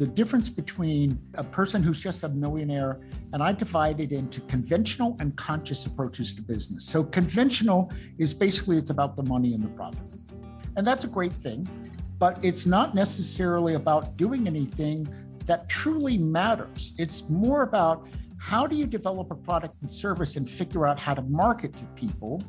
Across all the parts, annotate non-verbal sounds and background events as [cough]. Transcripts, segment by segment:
the difference between a person who's just a millionaire and I divide it into conventional and conscious approaches to business. So conventional is basically it's about the money and the profit. And that's a great thing, but it's not necessarily about doing anything that truly matters. It's more about how do you develop a product and service and figure out how to market to people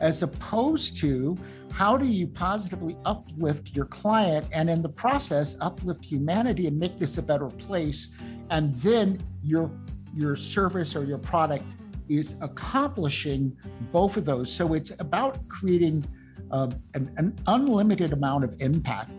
as opposed to how do you positively uplift your client and in the process uplift humanity and make this a better place and then your your service or your product is accomplishing both of those so it's about creating uh, an, an unlimited amount of impact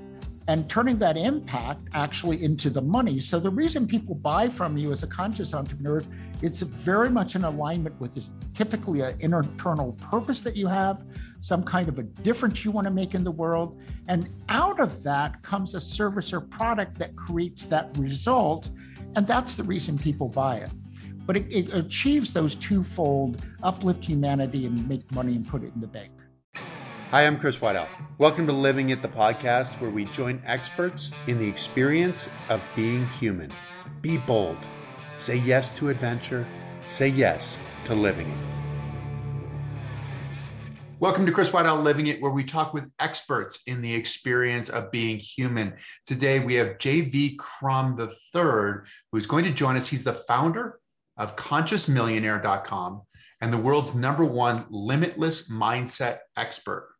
and turning that impact actually into the money. So the reason people buy from you as a conscious entrepreneur, it's very much in alignment with this, typically an internal purpose that you have, some kind of a difference you want to make in the world. And out of that comes a service or product that creates that result. And that's the reason people buy it. But it, it achieves those twofold uplift humanity and make money and put it in the bank. Hi, I'm Chris Whiteout. Welcome to Living It, the podcast where we join experts in the experience of being human. Be bold. Say yes to adventure. Say yes to living it. Welcome to Chris Whiteout Living It, where we talk with experts in the experience of being human. Today we have JV Crum III, who's going to join us. He's the founder of ConsciousMillionaire.com and the world's number one limitless mindset expert.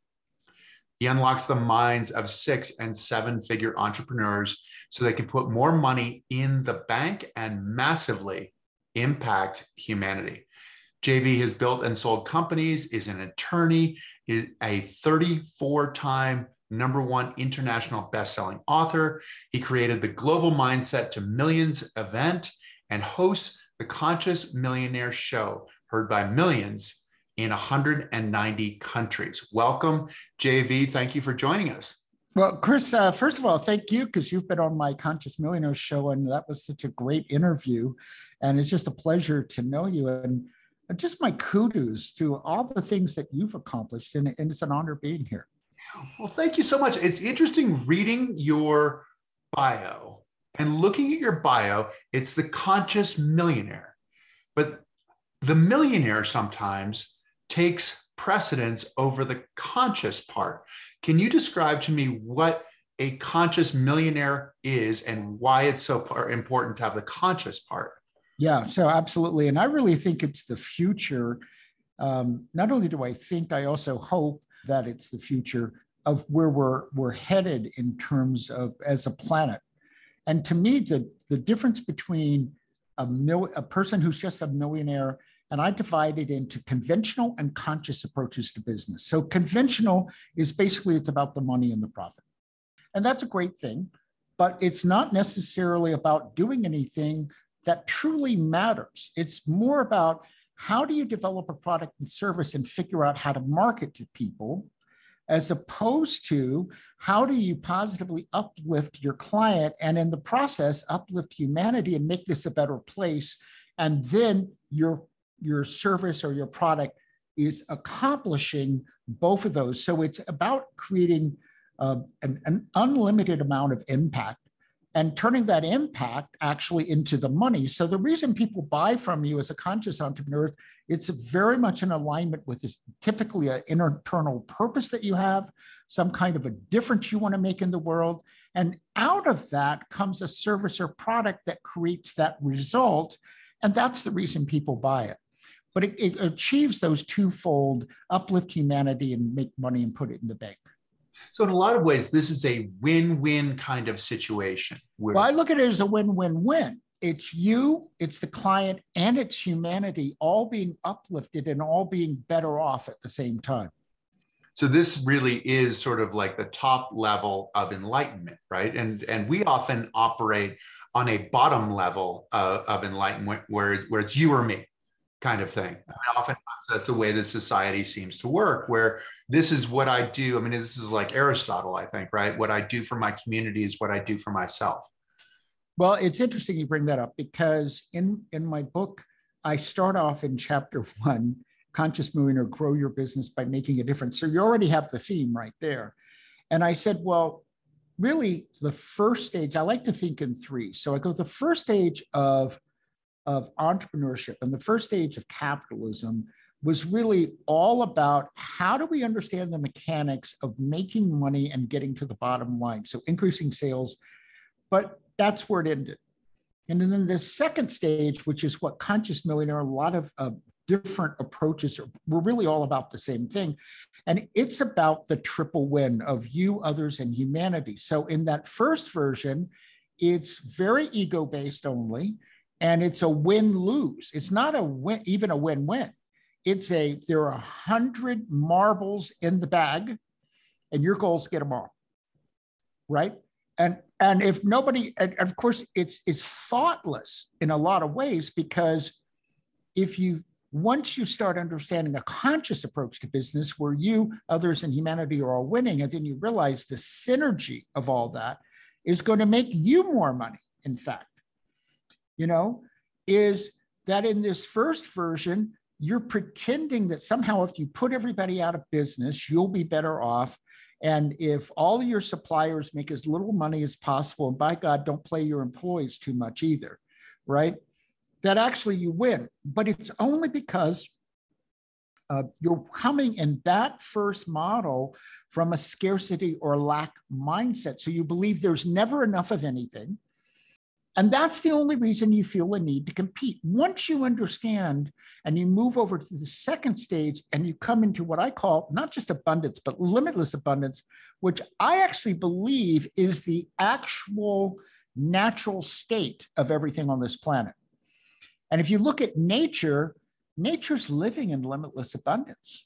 He unlocks the minds of six and seven figure entrepreneurs so they can put more money in the bank and massively impact humanity. JV has built and sold companies, is an attorney, is a 34 time number one international best-selling author. He created the Global Mindset to Millions event and hosts the Conscious Millionaire Show, heard by millions in 190 countries. Welcome, JV. Thank you for joining us. Well, Chris, uh, first of all, thank you because you've been on my Conscious Millionaire show, and that was such a great interview. And it's just a pleasure to know you. And just my kudos to all the things that you've accomplished. And, and it's an honor being here. Well, thank you so much. It's interesting reading your bio and looking at your bio. It's the conscious millionaire, but the millionaire sometimes takes precedence over the conscious part. Can you describe to me what a conscious millionaire is and why it's so important to have the conscious part? Yeah, so absolutely. And I really think it's the future. Um, not only do I think, I also hope that it's the future of where we're, we're headed in terms of as a planet. And to me, the, the difference between a, mil, a person who's just a millionaire and I divide it into conventional and conscious approaches to business. So conventional is basically it's about the money and the profit. And that's a great thing, but it's not necessarily about doing anything that truly matters. It's more about how do you develop a product and service and figure out how to market to people as opposed to how do you positively uplift your client and in the process uplift humanity and make this a better place and then your your service or your product is accomplishing both of those. So it's about creating uh, an, an unlimited amount of impact and turning that impact actually into the money. So the reason people buy from you as a conscious entrepreneur, it's very much in alignment with this typically an internal purpose that you have, some kind of a difference you want to make in the world. And out of that comes a service or product that creates that result. And that's the reason people buy it but it, it achieves those twofold uplift humanity and make money and put it in the bank. So, in a lot of ways, this is a win win kind of situation. Where- well, I look at it as a win win win. It's you, it's the client, and it's humanity all being uplifted and all being better off at the same time. So this really is sort of like the top level of enlightenment, right? And and we often operate on a bottom level of, of enlightenment where, where it's you or me kind of thing. I mean, oftentimes that's the way the society seems to work, where this is what I do. I mean, this is like Aristotle, I think, right? What I do for my community is what I do for myself. Well, it's interesting you bring that up because in in my book, I start off in chapter [laughs] one, conscious moving or grow your business by making a difference. So you already have the theme right there. And I said, well, really the first stage, I like to think in three. So I go the first stage of, of entrepreneurship and the first stage of capitalism was really all about how do we understand the mechanics of making money and getting to the bottom line. So increasing sales, but that's where it ended. And then the second stage, which is what Conscious Millionaire, a lot of uh, different approaches are, were really all about the same thing. And it's about the triple win of you, others, and humanity. So in that first version, it's very ego based only, and it's a win lose. It's not a win, even a win win it's a there are a hundred marbles in the bag, and your goal is get them all, right? And and if nobody, and of course, it's it's thoughtless in a lot of ways because if you once you start understanding a conscious approach to business where you, others, and humanity are all winning, and then you realize the synergy of all that is going to make you more money. In fact, you know, is that in this first version, you're pretending that somehow if you put everybody out of business, you'll be better off. And if all your suppliers make as little money as possible, and by God, don't play your employees too much either, right? That actually you win. But it's only because uh, you're coming in that first model from a scarcity or lack mindset. So you believe there's never enough of anything. And that's the only reason you feel a need to compete. Once you understand and you move over to the second stage and you come into what I call not just abundance, but limitless abundance, which I actually believe is the actual natural state of everything on this planet. And if you look at nature, nature's living in limitless abundance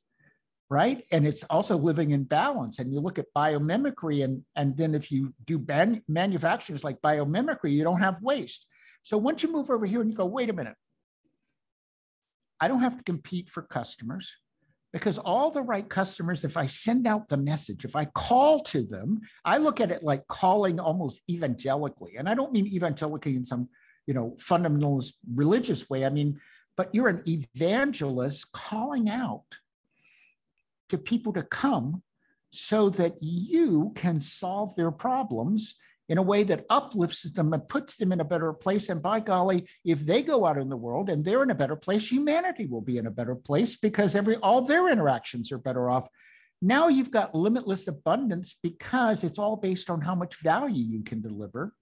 right? And it's also living in balance. And you look at biomimicry, and, and then if you do ban- manufacturers like biomimicry, you don't have waste. So once you move over here and you go, wait a minute, I don't have to compete for customers because all the right customers, if I send out the message, if I call to them, I look at it like calling almost evangelically. And I don't mean evangelically in some, you know, fundamentalist religious way. I mean, but you're an evangelist calling out to people to come so that you can solve their problems in a way that uplifts them and puts them in a better place. And by golly, if they go out in the world and they're in a better place, humanity will be in a better place because every all their interactions are better off. Now you've got limitless abundance because it's all based on how much value you can deliver.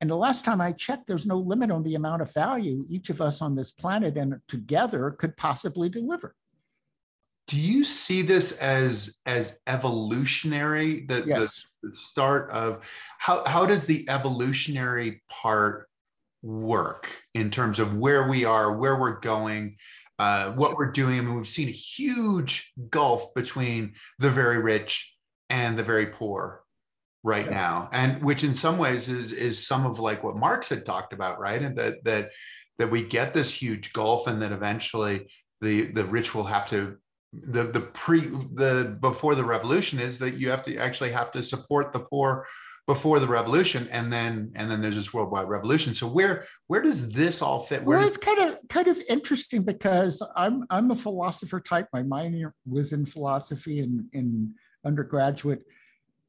And the last time I checked, there's no limit on the amount of value each of us on this planet and together could possibly deliver do you see this as as evolutionary the, yes. the, start of how how does the evolutionary part work in terms of where we are where we're going uh, what we're doing i mean we've seen a huge gulf between the very rich and the very poor right yeah. now and which in some ways is is some of like what marx had talked about right and that that that we get this huge gulf and that eventually the the rich will have to the the pre the before the revolution is that you have to actually have to support the poor before the revolution and then and then there's this worldwide revolution. So where where does this all fit? Where well it's kind of kind of interesting because i'm i'm a philosopher type. My minor was in philosophy in in undergraduate.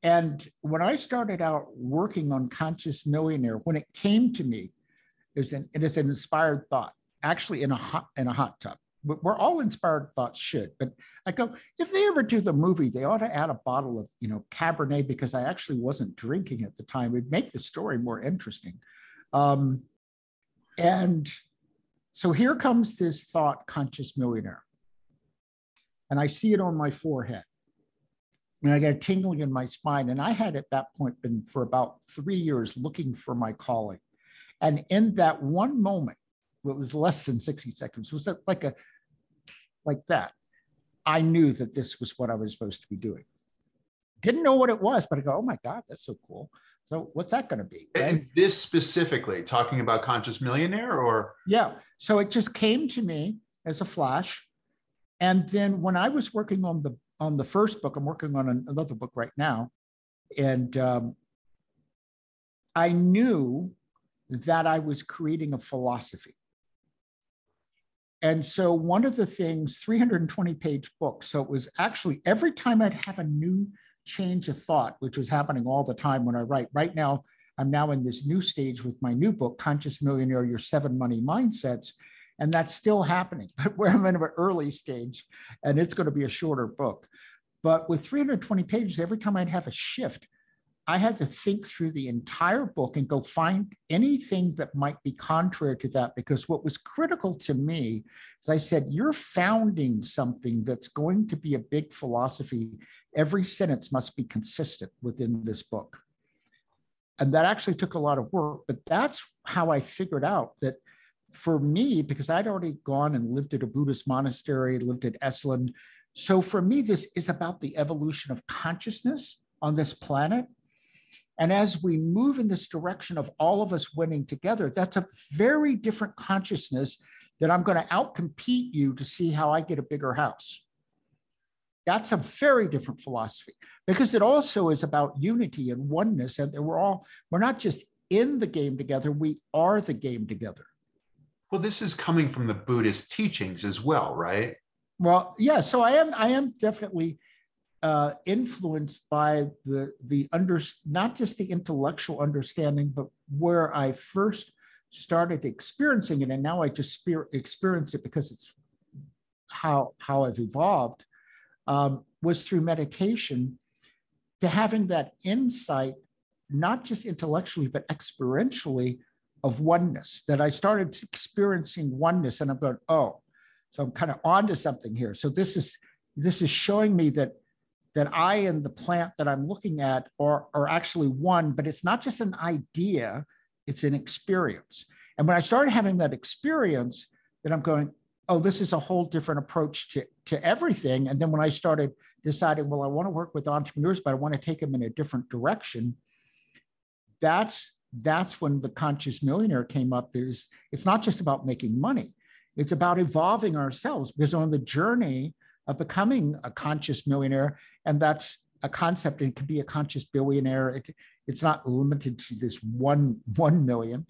And when i started out working on conscious millionaire when it came to me is an it is an inspired thought actually in a hot in a hot tub we're all inspired thoughts should but i go if they ever do the movie they ought to add a bottle of you know cabernet because i actually wasn't drinking at the time. It'd make the story more interesting. Um, and so here comes this thought conscious millionaire. And i see it on my forehead. And i got a tingling in my spine. And i had at that point been for about three years looking for my calling. And in that one moment it was less than 60 seconds. Was like a like that. I knew that this was what I was supposed to be doing. Didn't know what it was, but I go, oh my God, that's so cool. So what's that going to be? Right? And this specifically talking about conscious millionaire or yeah. So it just came to me as a flash. And then when I was working on the on the first book, I'm working on another book right now. And um, I knew that I was creating a philosophy. And so one of the things, 320 page book. So it was actually every time I'd have a new change of thought, which was happening all the time when I write. Right now, I'm now in this new stage with my new book, Conscious Millionaire Your Seven Money Mindsets. And that's still happening, [laughs] but where I'm in an early stage, and it's going to be a shorter book. But with 320 pages, every time I'd have a shift, I had to think through the entire book and go find anything that might be contrary to that. Because what was critical to me is I said, You're founding something that's going to be a big philosophy. Every sentence must be consistent within this book. And that actually took a lot of work, but that's how I figured out that for me, because I'd already gone and lived at a Buddhist monastery, lived at Esalen. So for me, this is about the evolution of consciousness on this planet and as we move in this direction of all of us winning together, that's a very different consciousness that I'm going to outcompete you to see how I get a bigger house. That's a very different philosophy because it also is about unity and oneness. And we're all, we're not just in the game together, we are the game together. Well, this is coming from the Buddhist teachings as well, right? Well, yeah. So I am, I am definitely uh, influenced by the the under not just the intellectual understanding, but where I first started experiencing it, and now I just experience it because it's how how I've evolved um, was through meditation to having that insight, not just intellectually but experientially of oneness. That I started experiencing oneness, and I'm going, oh, so I'm kind of onto something here. So this is this is showing me that that I and the plant that I'm looking at are, are actually one, but it's not just an idea, it's an experience. And when I started having that experience, that I'm going, oh, this is a whole different approach to, to everything. And then when I started deciding, well, I want to work with entrepreneurs, but I want to take them in a different direction, that's that's when the conscious millionaire came up. There's it's not just about making money, it's about evolving ourselves because on the journey of becoming a conscious millionaire. And that's a concept. It could be a conscious billionaire. It, it's not limited to this one, 1 million.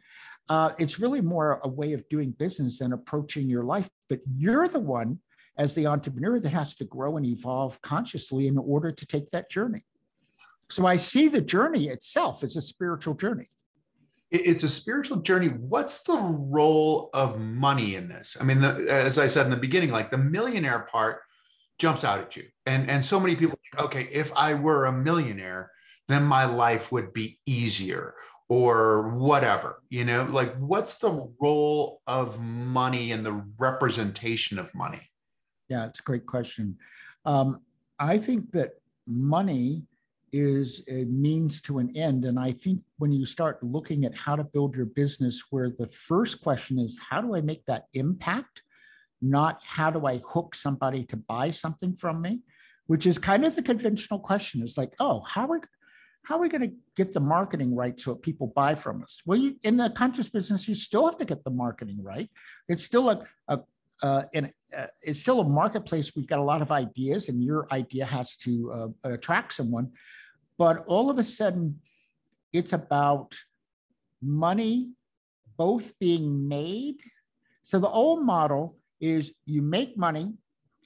Uh, it's really more a way of doing business and approaching your life. But you're the one, as the entrepreneur, that has to grow and evolve consciously in order to take that journey. So I see the journey itself as a spiritual journey. It's a spiritual journey. What's the role of money in this? I mean, the, as I said in the beginning, like the millionaire part jumps out at you. And and so many people okay, if I were a millionaire, then my life would be easier or whatever. You know, like what's the role of money and the representation of money? Yeah, it's a great question. Um, I think that money is a means to an end. And I think when you start looking at how to build your business, where the first question is, how do I make that impact? Not how do I hook somebody to buy something from me, which is kind of the conventional question. Is like, oh, how are how are we going to get the marketing right so people buy from us? Well, you, in the conscious business, you still have to get the marketing right. It's still a, a uh, and uh, it's still a marketplace. We've got a lot of ideas, and your idea has to uh, attract someone. But all of a sudden, it's about money both being made. So the old model is you make money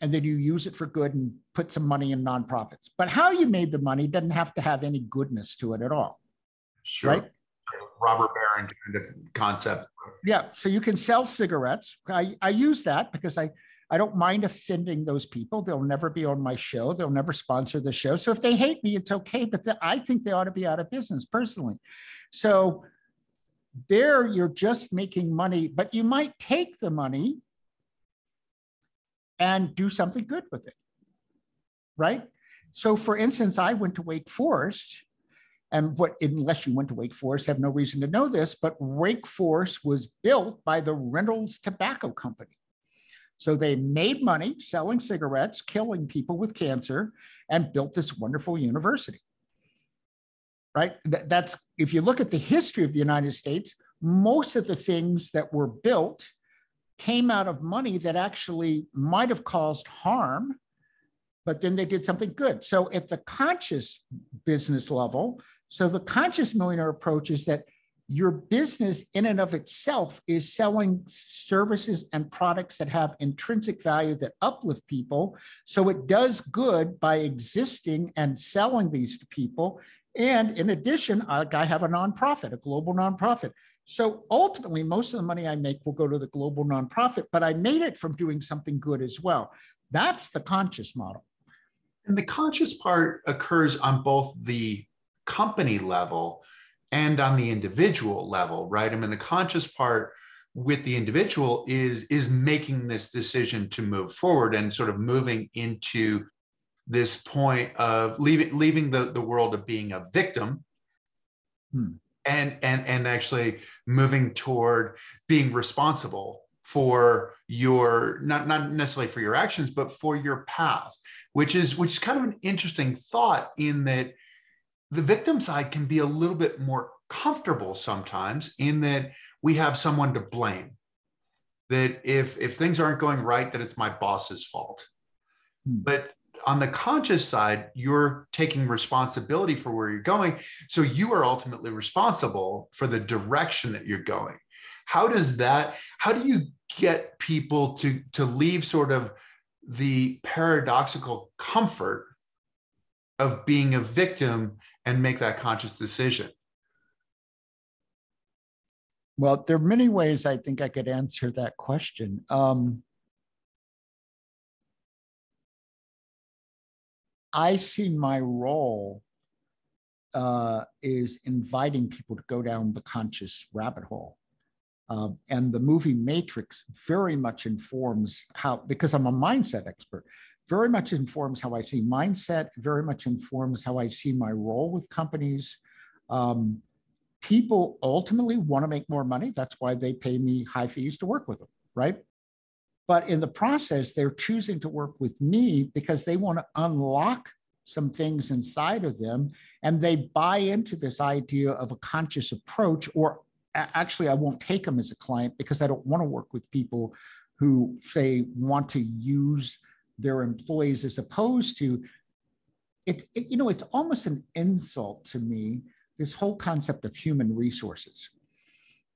and then you use it for good and put some money in nonprofits. But how you made the money doesn't have to have any goodness to it at all. Sure. Right? Robber baron kind of concept. Yeah. So you can sell cigarettes. I, I use that because I, I don't mind offending those people. They'll never be on my show. They'll never sponsor the show. So if they hate me, it's okay. But the, I think they ought to be out of business personally. So there you're just making money, but you might take the money and do something good with it. Right? So, for instance, I went to Wake Forest, and what, unless you went to Wake Forest, have no reason to know this, but Wake Forest was built by the Reynolds Tobacco Company. So they made money selling cigarettes, killing people with cancer, and built this wonderful university. Right? That's if you look at the history of the United States, most of the things that were built came out of money that actually might have caused harm, but then they did something good. So at the conscious business level, so the conscious millionaire approach is that your business in and of itself is selling services and products that have intrinsic value that uplift people. So it does good by existing and selling these to people. And in addition, I have a nonprofit, a global nonprofit. So ultimately, most of the money I make will go to the global nonprofit, but I made it from doing something good as well. That's the conscious model. And the conscious part occurs on both the company level and on the individual level, right? I mean, the conscious part with the individual is is making this decision to move forward and sort of moving into this point of leaving leaving the, the world of being a victim hmm. And and and actually moving toward being responsible for your not not necessarily for your actions but for your path which is which is kind of an interesting thought in that the victim side can be a little bit more comfortable sometimes in that we have someone to blame that if if things aren't going right that it's my boss's fault hmm. but on the conscious side you're taking responsibility for where you're going so you are ultimately responsible for the direction that you're going how does that how do you get people to to leave sort of the paradoxical comfort of being a victim and make that conscious decision? Well, there are many ways I think I could answer that question. Um, I see my role uh, is inviting people to go down the conscious rabbit hole. Uh, and the movie Matrix very much informs how, because I'm a mindset expert, very much informs how I see mindset, very much informs how I see my role with companies. Um, people ultimately want to make more money. That's why they pay me high fees to work with them, right? But in the process, they're choosing to work with me because they want to unlock some things inside of them and they buy into this idea of a conscious approach or actually i won't take them as a client because i don't want to work with people who say want to use their employees as opposed to it, it, you know it's almost an insult to me this whole concept of human resources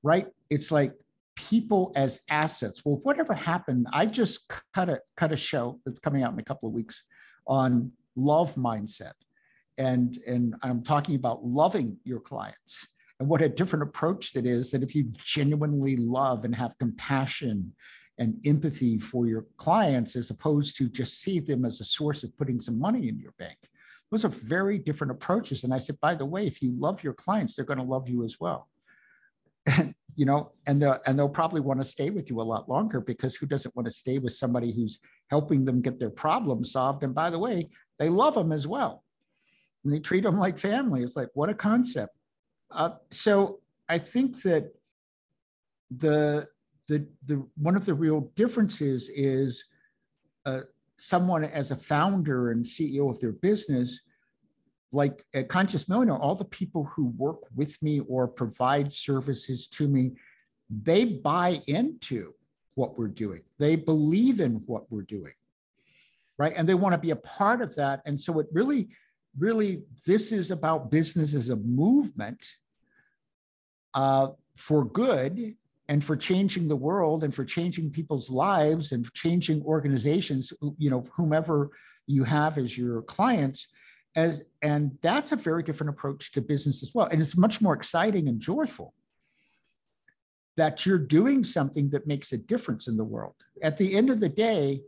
right? It's like people as assets well whatever happened i just cut a cut a show that's coming out in a couple of weeks on love mindset and and i'm talking about loving your clients and what a different approach that is that if you genuinely love and have compassion and empathy for your clients as opposed to just see them as a source of putting some money in your bank. Those are very different approaches. And I said, by the way, if you love your clients, they're going to love you as well. And, you know, and they'll, and they'll probably want to stay with you a lot longer because who doesn't want to stay with somebody who's helping them get their problem solved? And by the way, they love them as well. And they treat them like family. It's like, what a concept. Uh, so I think that the the, the one of the real differences is uh, someone as a founder and CEO of their business, like a Conscious Millionaire, all the people who work with me or provide services to me, they buy into what we're doing. They believe in what we're doing, right? And they want to be a part of that. And so it really, really, this is about business as a movement uh, for good and for changing the world and for changing people's lives and changing organizations you know whomever you have as your clients as and that's a very different approach to business as well. And it's much more exciting and joyful that you're doing something that makes a difference in the world. At the end of the day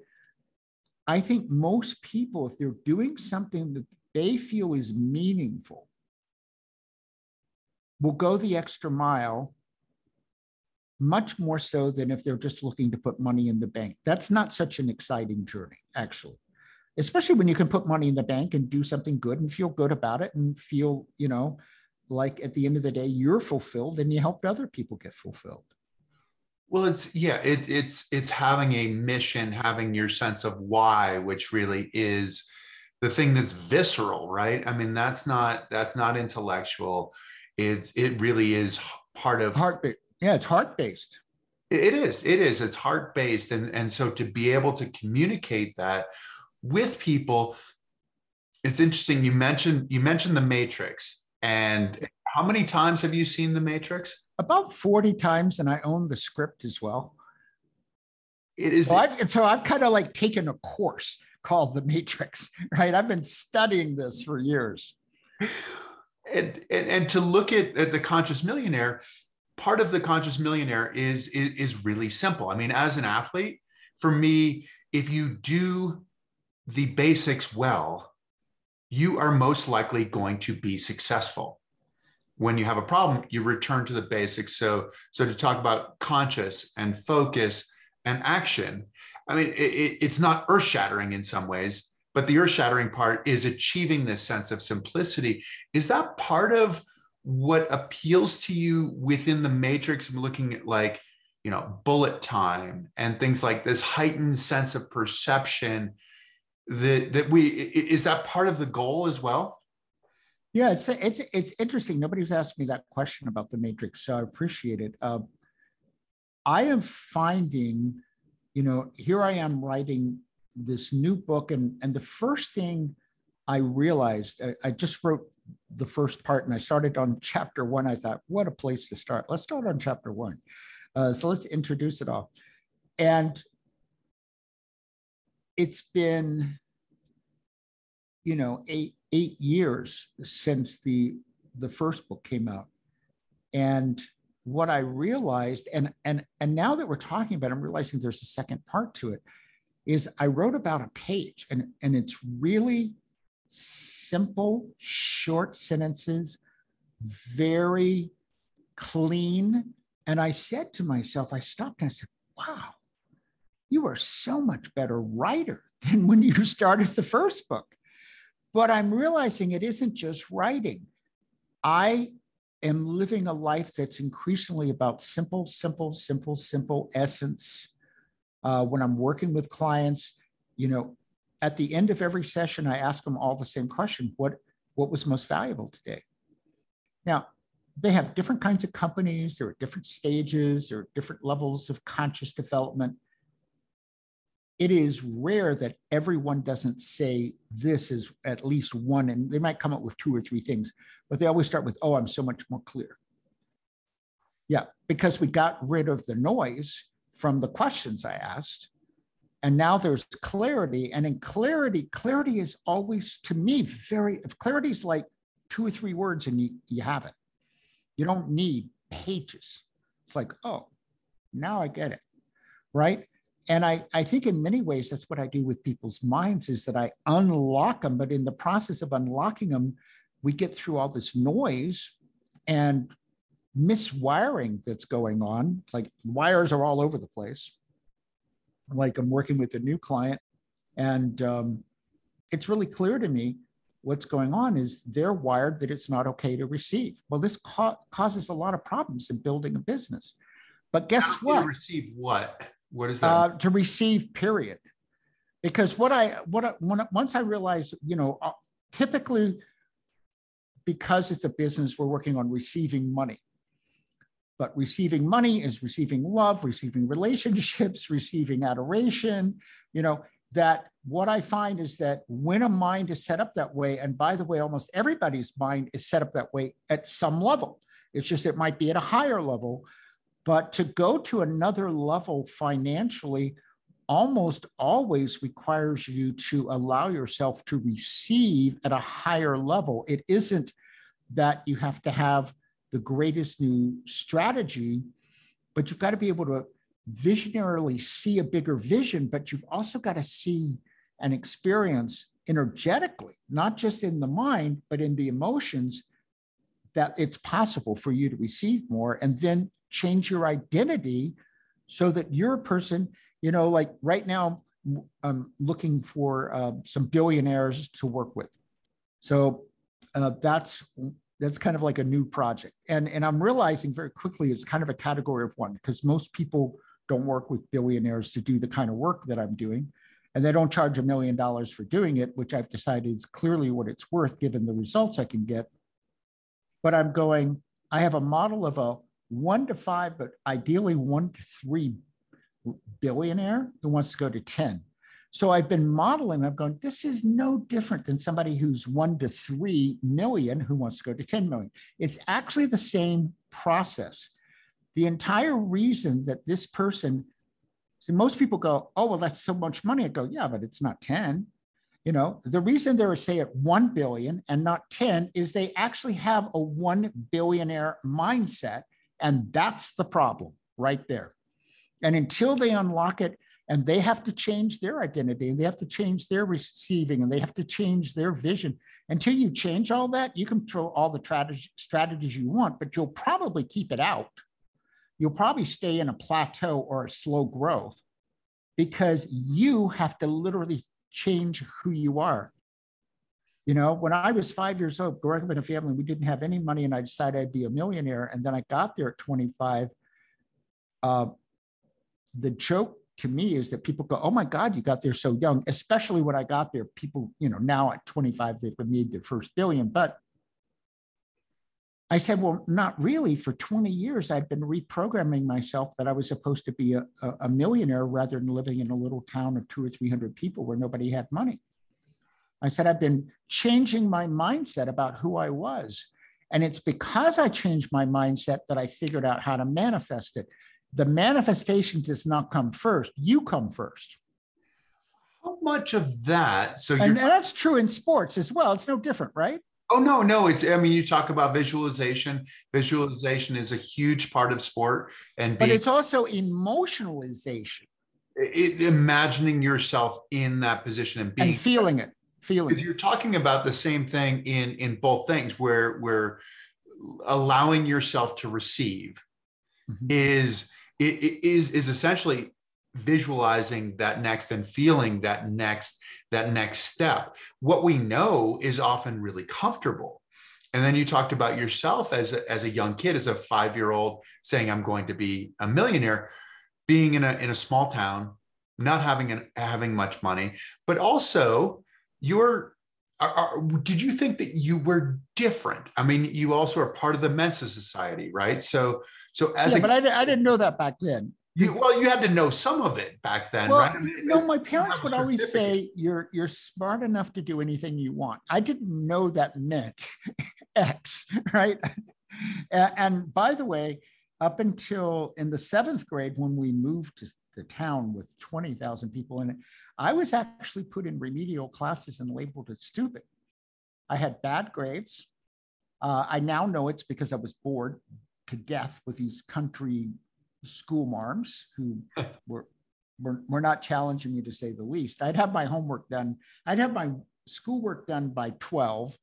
i think most people if they're doing something that they feel is meaningful will go the extra mile much more so than if they're just looking to put money in the bank. That's not such an exciting journey, actually, especially when you can put money in the bank and do something good and feel good about it and feel, you know, like at the end of the day, you're fulfilled and you helped other people get fulfilled. Well, it's yeah, it, it's it's having a mission, having your sense of why, which really is the thing that's visceral, right? I mean, that's not that's not intellectual. It it really is part of heartbeat yeah, it's heart based. It is. It is. It's heart based, and and so to be able to communicate that with people, it's interesting. You mentioned you mentioned the Matrix and How many times have you seen The Matrix? About 40 times, and I own the script as well. It is. So I've, so I've kind of like taken a course called The Matrix, [laughs] right? I've been studying this for years. And, and, and to look at, at the conscious millionaire, part of the conscious millionaire is, is is really simple. I mean, as an athlete, for me, if you do the basics well, you are most likely going to be successful. When you have a problem, you return to the basics. So, so to talk about conscious and focus and action, I mean, it, it's not earth shattering in some ways, but the earth shattering part is achieving this sense of simplicity. Is that part of what appeals to you within the matrix? I'm looking at like, you know, bullet time and things like this heightened sense of perception that, that we, is that part of the goal as well? Yeah, it's, it's, it's interesting. Nobody's asked me that question about the matrix, so I appreciate it. Uh, I am finding you know, here I am writing this new book, and and the first thing I realized, I, I just wrote the first part, and I started on chapter one. I thought, what a place to start. Let's start on chapter one. Uh, so let's introduce it all, and it's been, you know, eight eight years since the the first book came out, and what I realized, and and and now that we're talking about, it, I'm realizing there's a second part to it. Is I wrote about a page, and and it's really simple, short sentences, very clean. And I said to myself, I stopped and I said, "Wow, you are so much better writer [laughs] than when you started the first book." But I'm realizing it isn't just writing. I am living a life that's increasingly about simple, simple, simple, simple essence. Uh, when I'm working with clients, you know, at the end of every session, I ask them all the same question: What what was most valuable today? Now, they have different kinds of companies. There are different stages. There are different levels of conscious development it is rare that everyone doesn't say this is at least one, and they might come up with two or three things, but they always start with, oh, I'm so much more clear. Yeah, because we got rid of the noise from the questions I asked. And now there's clarity. And in clarity, clarity is always, to me, very, if clarity is like two or three words and you, you have it, you don't need pages. It's like, oh, now I get it. Right and I, I think in many ways that's what I do with people's minds is that I unlock them, but in the process of unlocking them, we get through all this noise and miswiring that's going on. It's like wires are all over the place. Like I'm working with a new client, and um, it's really clear to me what's going on is they're wired that it's not okay to receive. Well, this ca- causes a lot of problems in building a business. But guess what? Receive what? What is that? Uh, to receive, period. Because what I what I, when, once I realized, you know, uh, typically because it's a business, we're working on receiving money. But receiving money is receiving love, receiving relationships, [laughs] receiving adoration. You know that what I find is that when a mind is set up that way, and by the way, almost everybody's mind is set up that way at some level. It's just it might be at a higher level, but to go to another level financially almost always requires you to allow yourself to receive at a higher level. It isn't that you have to have the greatest new strategy, but you've got to be able to visionarily see a bigger vision, but you've also got to see and experience energetically, not just in the mind, but in the emotions, that it's possible for you to receive more. And then change your identity so that you're a person, you know, like right now, I'm looking for uh, some billionaires to work with. So uh, that's that's kind of like a new project, and and I'm realizing very quickly it's kind of a category of one because most people don't work with billionaires to do the kind of work that I'm doing, and they don't charge a million dollars for doing it, which I've decided is clearly what it's worth given the results I can get. But I'm going. I have a model of a one to five, but ideally one to three billionaire who wants to go to 10. So I've been modeling, I'm going, this is no different than somebody who's one to three million who wants to go to 10 million. It's actually the same process. The entire reason that this person, so most people go, oh, well, that's so much money. I go, yeah, but it's not 10. You know, the reason they're say at 1 billion and not 10 is they actually have a 1 billionaire mindset. And that's the problem right there. And until they unlock it, and they have to change their identity and they have to change their receiving and they have to change their vision. Until you change all that, you can throw all the strategies you want, but you'll probably keep it out. You'll probably stay in a plateau or a slow growth because you have to literally change who you are. You know, when I was five years old, growing up in a family, we didn't have any money, and I decided I'd be a millionaire. And then I got there at 25. Uh, the joke to me is that people go, "Oh my God, you got there so young." Especially when I got there, people, you know, now at 25 they've made their first billion. But I said, "Well, not really. For 20 years, I'd been reprogramming myself that I was supposed to be a, a millionaire rather than living in a little town of two or three hundred people where nobody had money." I said, "I've been changing my mindset about who I was." And it's because I changed my mindset that I figured out how to manifest it. The manifestation does not come first. You come first. How much of that so and, and, that's true in sports as well. It's no different right? Oh no no it's i mean you talk about visualization. Visualization is a huge part of sport and being, but it's also emotionalization. It, imagining yourself in that position and being and feeling it feeling. Because you're talking about the same thing in in both things where where allowing yourself to receive mm-hmm. is is is essentially visualizing that next and feeling that next that next step. What we know is often really comfortable. And then you talked about yourself as a, as a young kid as a five year old saying i'm going to be a millionaire being in a in a small town not having an, having much money but also you're are, are, did you think that you were different i mean you also are part of the mensa society right so so as yeah, a, but I, I didn't know that back then. You, well, you had to know some of it back then, well, right? I mean, no, my parents would always say you're you're smart enough to do anything you want. I didn't know that meant [laughs] X, right? and by the way, up until in the seventh grade, when we moved to the town with 20,000 people in it, I was actually put in remedial classes and labeled as stupid. I had bad grades. Uh, I now know it's because I was bored to death with these country school marms who [laughs] were, were, were not challenging me to say the least. I'd have my homework done. I'd have my schoolwork done by 12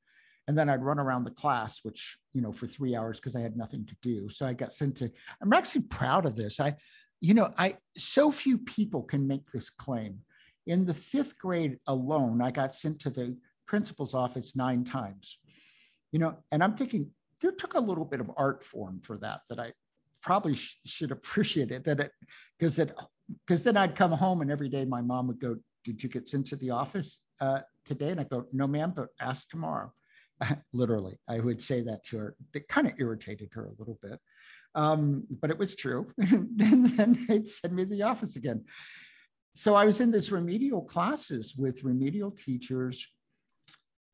and then I'd run around the class, which, you know, for three hours because I had nothing to do. So I got sent to, I'm actually proud of this. I, you know, I, so few people can make this claim. In the fifth grade alone, I got sent to the principal's office nine times, you know, and I'm thinking, there took a little bit of art form for that that I probably sh- should appreciate it that it because it because then I'd come home and every day my mom would go, "Did you get sent to the office uh, today?" And I go, "No, ma'am, but ask tomorrow." [laughs] Literally, I would say that to her. It kind of irritated her a little bit, um, but it was true. [laughs] and then they'd send me to the office again. So I was in this remedial classes with remedial teachers,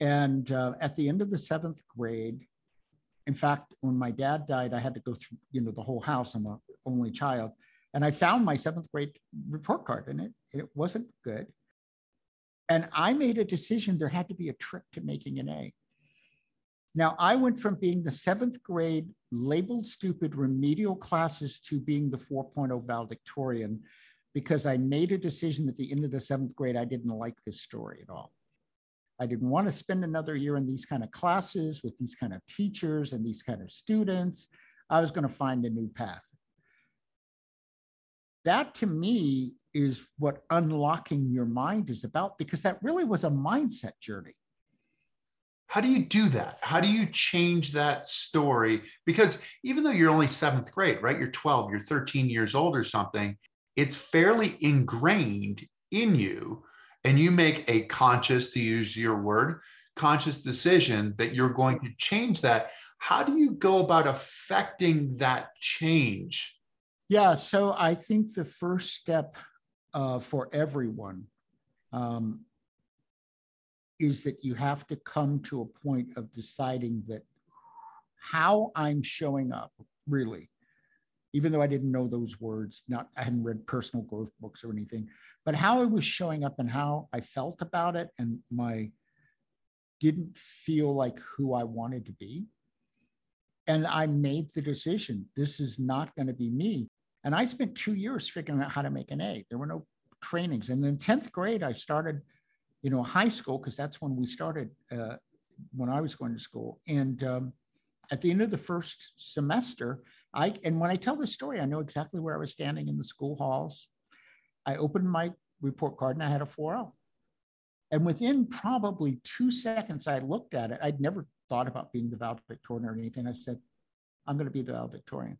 and uh, at the end of the seventh grade, in fact, when my dad died, I had to go through, you know, the whole house. I'm a only child. And I found my seventh grade report card and it, it wasn't good. And I made a decision there had to be a trick to making an A. Now, I went from being the seventh grade labeled stupid remedial classes to being the 4.0 valedictorian because I made a decision at the end of the seventh grade. I didn't like this story at all. I didn't want to spend another year in these kind of classes with these kind of teachers and these kind of students. I was going to find a new path. That to me is what unlocking your mind is about because that really was a mindset journey. How do you do that? How do you change that story? Because even though you're only seventh grade, right? You're 12, you're 13 years old or something, it's fairly ingrained in you and you make a conscious, to use your word, conscious decision that you're going to change that, how do you go about affecting that change? Yeah, so I think the first step uh, for everyone um, is that you have to come to a point of deciding that how I'm showing up, really, even though I didn't know those words, not I hadn't read personal growth books or anything, but how I was showing up and how I felt about it and my didn't feel like who I wanted to be. And I made the decision this is not going to be me. And I spent two years figuring out how to make an A. There were no trainings. And then 10th grade, I started, you know, high school, because that's when we started uh, when I was going to school. And um, at the end of the first semester, I, and when I tell this story, I know exactly where I was standing in the school halls. I opened my report card and I had a 4.0. And within probably two seconds, I looked at it. I'd never thought about being the valedictorian or anything. I said, I'm going to be the valedictorian.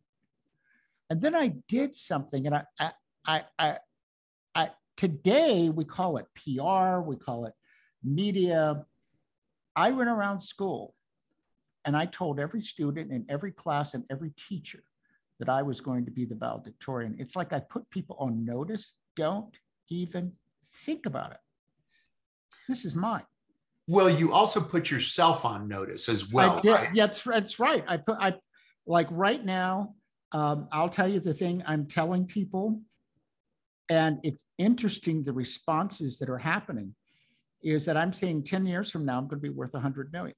And then I did something, and I, I, I, I, I today we call it PR, we call it media. I went around school and I told every student in every class and every teacher that I was going to be the valedictorian. It's like I put people on notice. Don't even think about it. This is mine. Well, you also put yourself on notice as well. I did. Right? Yeah, that's, that's right. I put I like right now. Um, I'll tell you the thing I'm telling people, and it's interesting the responses that are happening. Is that I'm saying 10 years from now I'm going to be worth 100 million.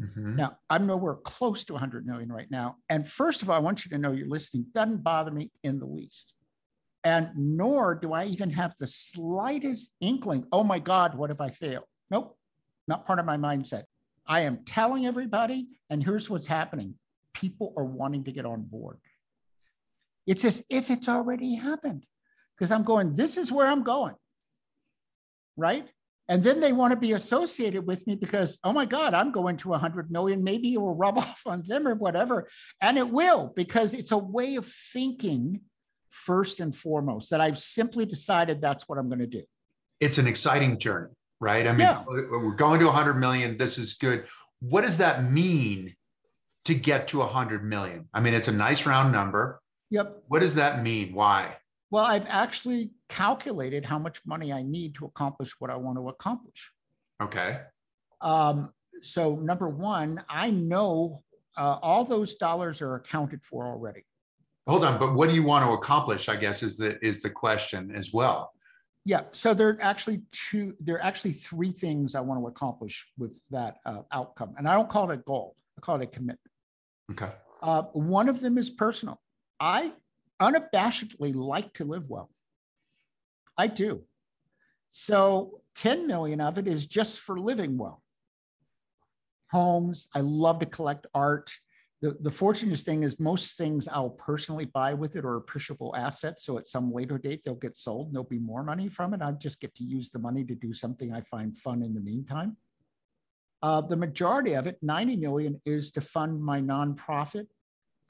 Mm-hmm. Now, I'm nowhere close to 100 million right now. And first of all, I want you to know you're listening doesn't bother me in the least. And nor do I even have the slightest inkling, oh my God, what if I fail? Nope, not part of my mindset. I am telling everybody, and here's what's happening people are wanting to get on board. It's as if it's already happened because I'm going, this is where I'm going. Right. And then they want to be associated with me because, oh my God, I'm going to 100 million. Maybe it will rub [laughs] off on them or whatever. And it will because it's a way of thinking first and foremost that I've simply decided that's what I'm going to do. It's an exciting journey, right? I mean, yeah. we're going to 100 million. This is good. What does that mean to get to 100 million? I mean, it's a nice round number. Yep. What does that mean? Why? Well, I've actually calculated how much money I need to accomplish what I want to accomplish. Okay. Um, so, number one, I know uh, all those dollars are accounted for already. Hold on, but what do you want to accomplish? I guess is the is the question as well. Yeah, so there are actually two. There are actually three things I want to accomplish with that uh, outcome, and I don't call it a goal. I call it a commitment. Okay. Uh, one of them is personal. I unabashedly like to live well. I do. So 10 million of it is just for living well. Homes, I love to collect art. The, the fortunate thing is most things I'll personally buy with it or appreciable assets. So at some later date, they'll get sold and there'll be more money from it. I just get to use the money to do something I find fun in the meantime. Uh, the majority of it, 90 million, is to fund my nonprofit,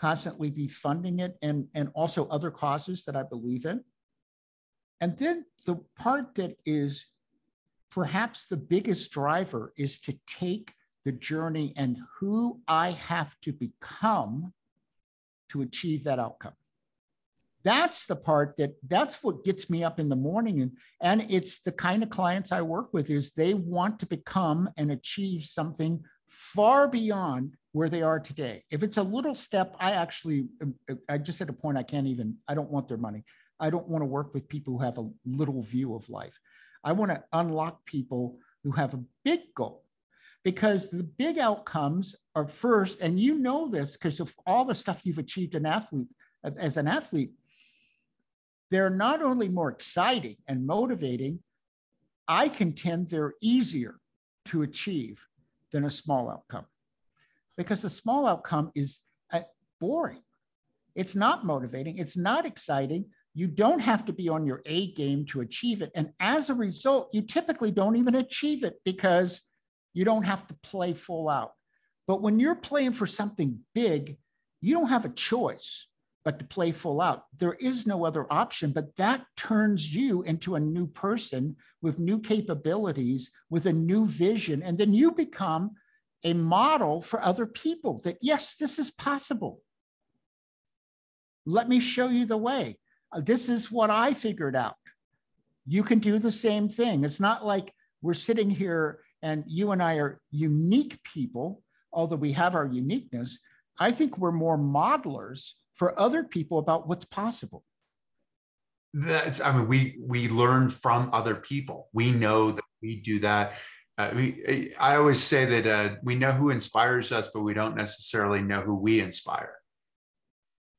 constantly be funding it, and, and also other causes that I believe in. And then the part that is perhaps the biggest driver is to take the journey and who I have to become to achieve that outcome. That's the part that that's what gets me up in the morning. And, and it's the kind of clients I work with is they want to become and achieve something far beyond where they are today. If it's a little step, I actually, um, uh, I just at a point I can't even, I don't want their money. I don't want to work with people who have a little view of life. I want to unlock people who have a big goal because the big outcomes are first, and you know this because of all the stuff you've achieved an athlete uh, as an athlete. They're not only more exciting and motivating, I contend they're easier to achieve than a small outcome because a small outcome is uh, boring. It's not motivating. It's not exciting. You don't have to be on your A game to achieve it. And as a result, you typically don't even achieve it because you don't have to play full out. But when you're playing for something big, you don't have a choice but to play full out. There is no other option, but that turns you into a new person with new capabilities, with a new vision. And then you become a model for other people that, yes, this is possible. Let me show you the way. Uh, this is what I figured out. you can do the same thing. It's not like we're sitting here and you and I are unique people, although we have our uniqueness. I think we're more modelers for other people about what's possible. That's, I mean, we we learn from other people. We know that we do that. Uh, we, I always say that uh, we know who inspires us, but we don't necessarily know who we inspire.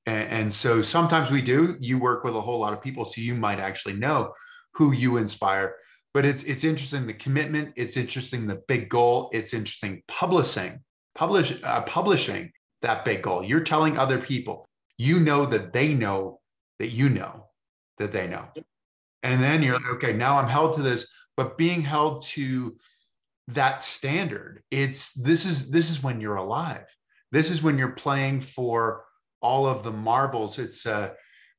And, and so sometimes we do. You work with a whole lot of people, so you might actually know who you inspire. But it's it's interesting the commitment. It's interesting the big goal. It's interesting publishing, publish uh, publishing that big goal. You're telling other people. You know that they know that you know that they know, and then you're like, okay, now I'm held to this. But being held to that standard, it's this is this is when you're alive. This is when you're playing for all of the marbles. It's uh,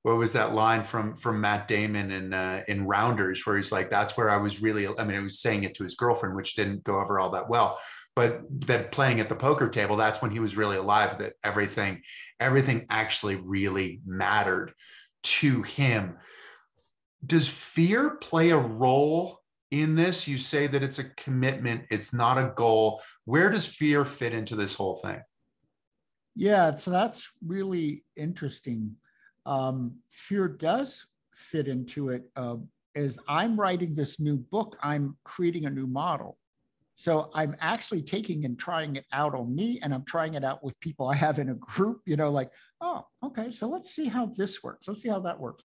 what was that line from from Matt Damon in uh, in Rounders where he's like, "That's where I was really." I mean, he was saying it to his girlfriend, which didn't go over all that well. But that playing at the poker table, that's when he was really alive. That everything, everything actually really mattered to him. Does fear play a role in this? You say that it's a commitment, it's not a goal. Where does fear fit into this whole thing? Yeah, so that's really interesting. Um, fear does fit into it. Uh, as I'm writing this new book, I'm creating a new model. So I'm actually taking and trying it out on me, and I'm trying it out with people I have in a group, you know, like, oh, okay, so let's see how this works. Let's see how that works.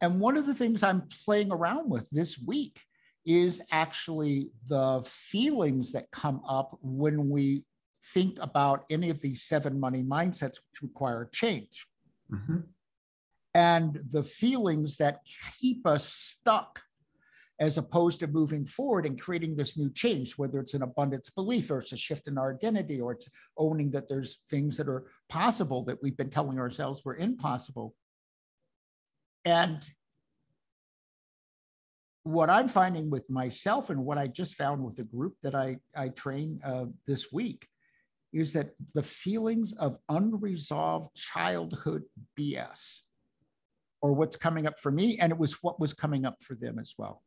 And one of the things I'm playing around with this week is actually the feelings that come up when we think about any of these seven money mindsets which require change. Mm-hmm. And the feelings that keep us stuck as opposed to moving forward and creating this new change, whether it's an abundance belief or it's a shift in our identity or it's owning that there's things that are possible that we've been telling ourselves were impossible. And what I'm finding with myself and what I just found with the group that I, I train uh, this week is that the feelings of unresolved childhood BS or what's coming up for me, and it was what was coming up for them as well.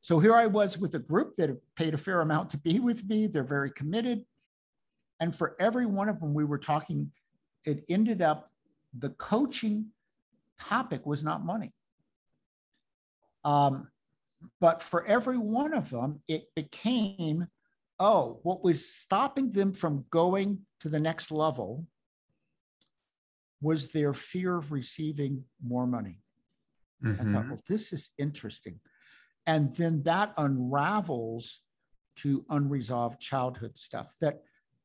So here I was with a group that paid a fair amount to be with me. They're very committed. And for every one of them, we were talking, it ended up the coaching topic was not money. Um, but for every one of them, it became oh, what was stopping them from going to the next level was their fear of receiving more money. Mm-hmm. I thought, well, this is interesting. And then that unravels to unresolved childhood stuff. That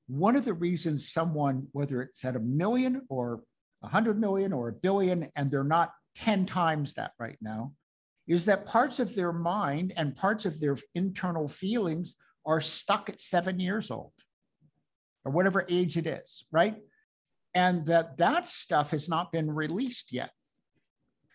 one of the reasons someone, whether it's at a million or a hundred million or a billion, and they're not 10 times that right now, is that parts of their mind and parts of their internal feelings are stuck at seven years old or whatever age it is, right? And that that stuff has not been released yet.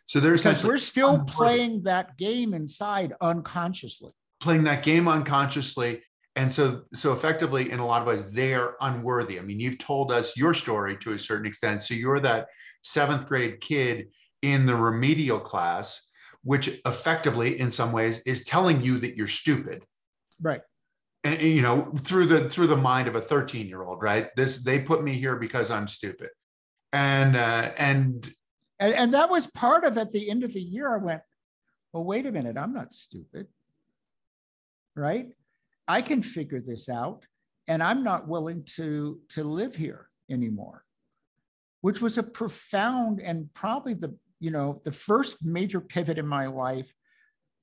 So there's because we're still playing that game inside unconsciously. Playing that game unconsciously. And so, so effectively, in a lot of ways, they are unworthy. I mean, you've told us your story to a certain extent. So you're that seventh grade kid in the remedial class, which effectively, in some ways, is telling you that you're stupid. Right. And you know through the through the mind of a 13 year old right? This they put me here because i'm stupid. And uh and, and and that was part of at the end of the year i went well wait a minute i'm not stupid. Right? I can figure this out and i'm not willing to to live here anymore which was a profound and probably the you know the first major pivot in my life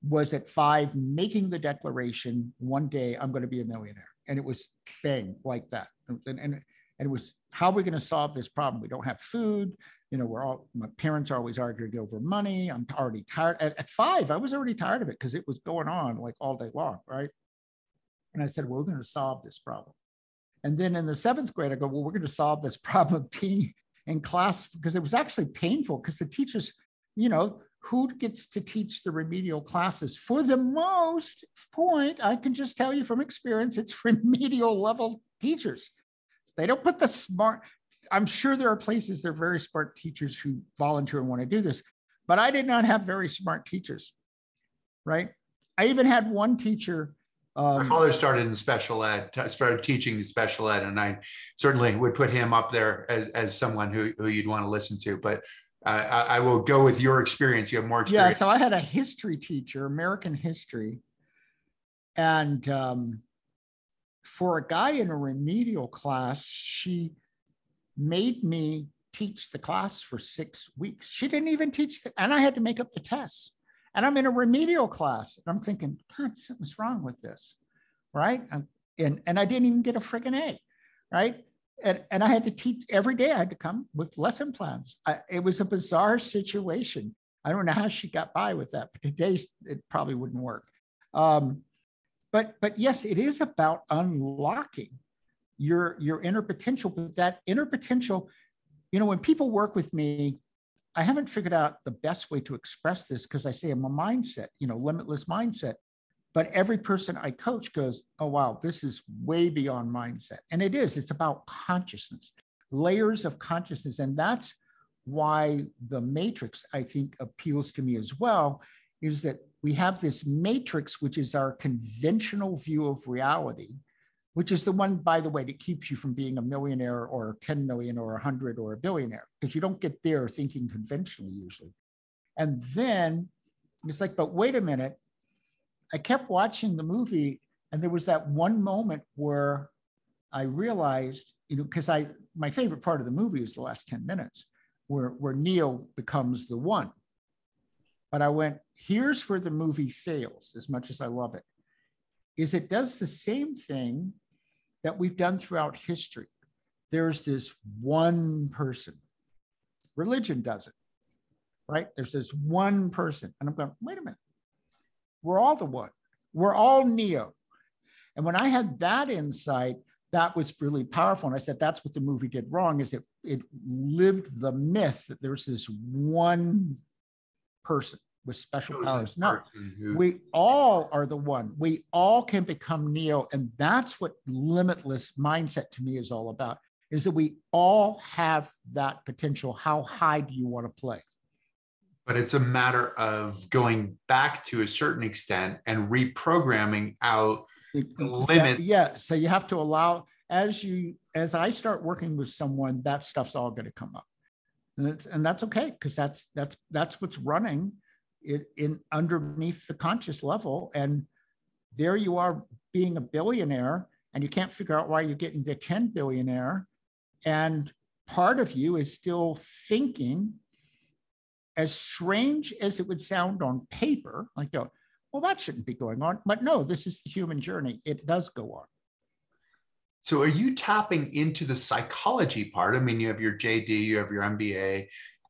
was at five making the declaration one day i'm going to be a millionaire. And it was bang like that. And, and, and it was how are we going to solve this problem? We don't have food. You know we're all my parents are always arguing over money. I'm already tired. At, at five i was already tired of it because it was going on like all day long right? And i said well, we're going to solve this problem. And then in the seventh grade i go well we're going to solve this [laughs] problem being in class because it was actually painful because the teachers you know who gets to teach the remedial classes? For the most point, I can just tell you from experience, it's [laughs] remedial level teachers. They don't put the smart, I'm sure there are places there are very smart teachers who volunteer and want to do this, but I did not have very smart teachers. right? I even had one teacher. Um, My father started in special ed, started teaching special ed, and I certainly would put him up there as, as someone who, who you'd want to listen to. But uh, I, I, will go with your experience. You have more experience. Yeah, so I had a history teacher, American history, and um, for a guy in a remedial class, she made me teach the class for six weeks. She didn't even teach, the, and I had to make up the tests. And I'm in a remedial class. And I'm thinking, God, something's wrong with this, right? and, and I didn't even get a friggin' A, right? And, and I had to teach every day. I had to come with lesson plans. I, it was a bizarre situation. I don't know how she got by with that, but today it probably wouldn't work. Um, but but yes, it is about unlocking your your inner potential. But that inner potential, you know, when people work with me, I haven't figured out the best way to express this because I say I'm a mindset, you know, limitless mindset. But every person I coach goes, oh, wow, this is way beyond mindset. And it is, it's about consciousness, layers of consciousness. And that's why the matrix, I think, appeals to me as well, is that we have this matrix, which is our conventional view of reality which is the one, by the way, that keeps you from being a millionaire or 10 million or 100 or a billionaire, because you don't get there thinking conventionally usually. And then it's like, but wait a minute. I kept watching the movie, and there was that one moment where I realized, you know, because I my favorite part of the movie is the last 10 minutes, where where Neo becomes the one. But I went, here's where the movie fails, as much as I love it, is it does the same thing that we've done throughout history. There's this one person. Religion does it, right? There's this one person. And I'm going, wait a minute. We're all the one. We're all Neo. And when I had that insight, that was really powerful. And I said, that's what the movie did wrong, is it it lived the myth that there's this one person with special powers. No, who... we all are the one. We all can become Neo. And that's what limitless mindset to me is all about, is that we all have that potential. How high do you want to play? But it's a matter of going back to a certain extent and reprogramming out the limit. Yeah. So you have to allow, as you, as I start working with someone, that stuff's all going to come up. And, and that's okay because that's that's that's what's running it, in underneath the conscious level. And there you are being a billionaire and you can't figure out why you're getting the 10 billionaire. And part of you is still thinking, as strange as it would sound on paper, like, oh, well, that shouldn't be going on. But no, this is the human journey. It does go on. So, are you tapping into the psychology part? I mean, you have your JD, you have your MBA,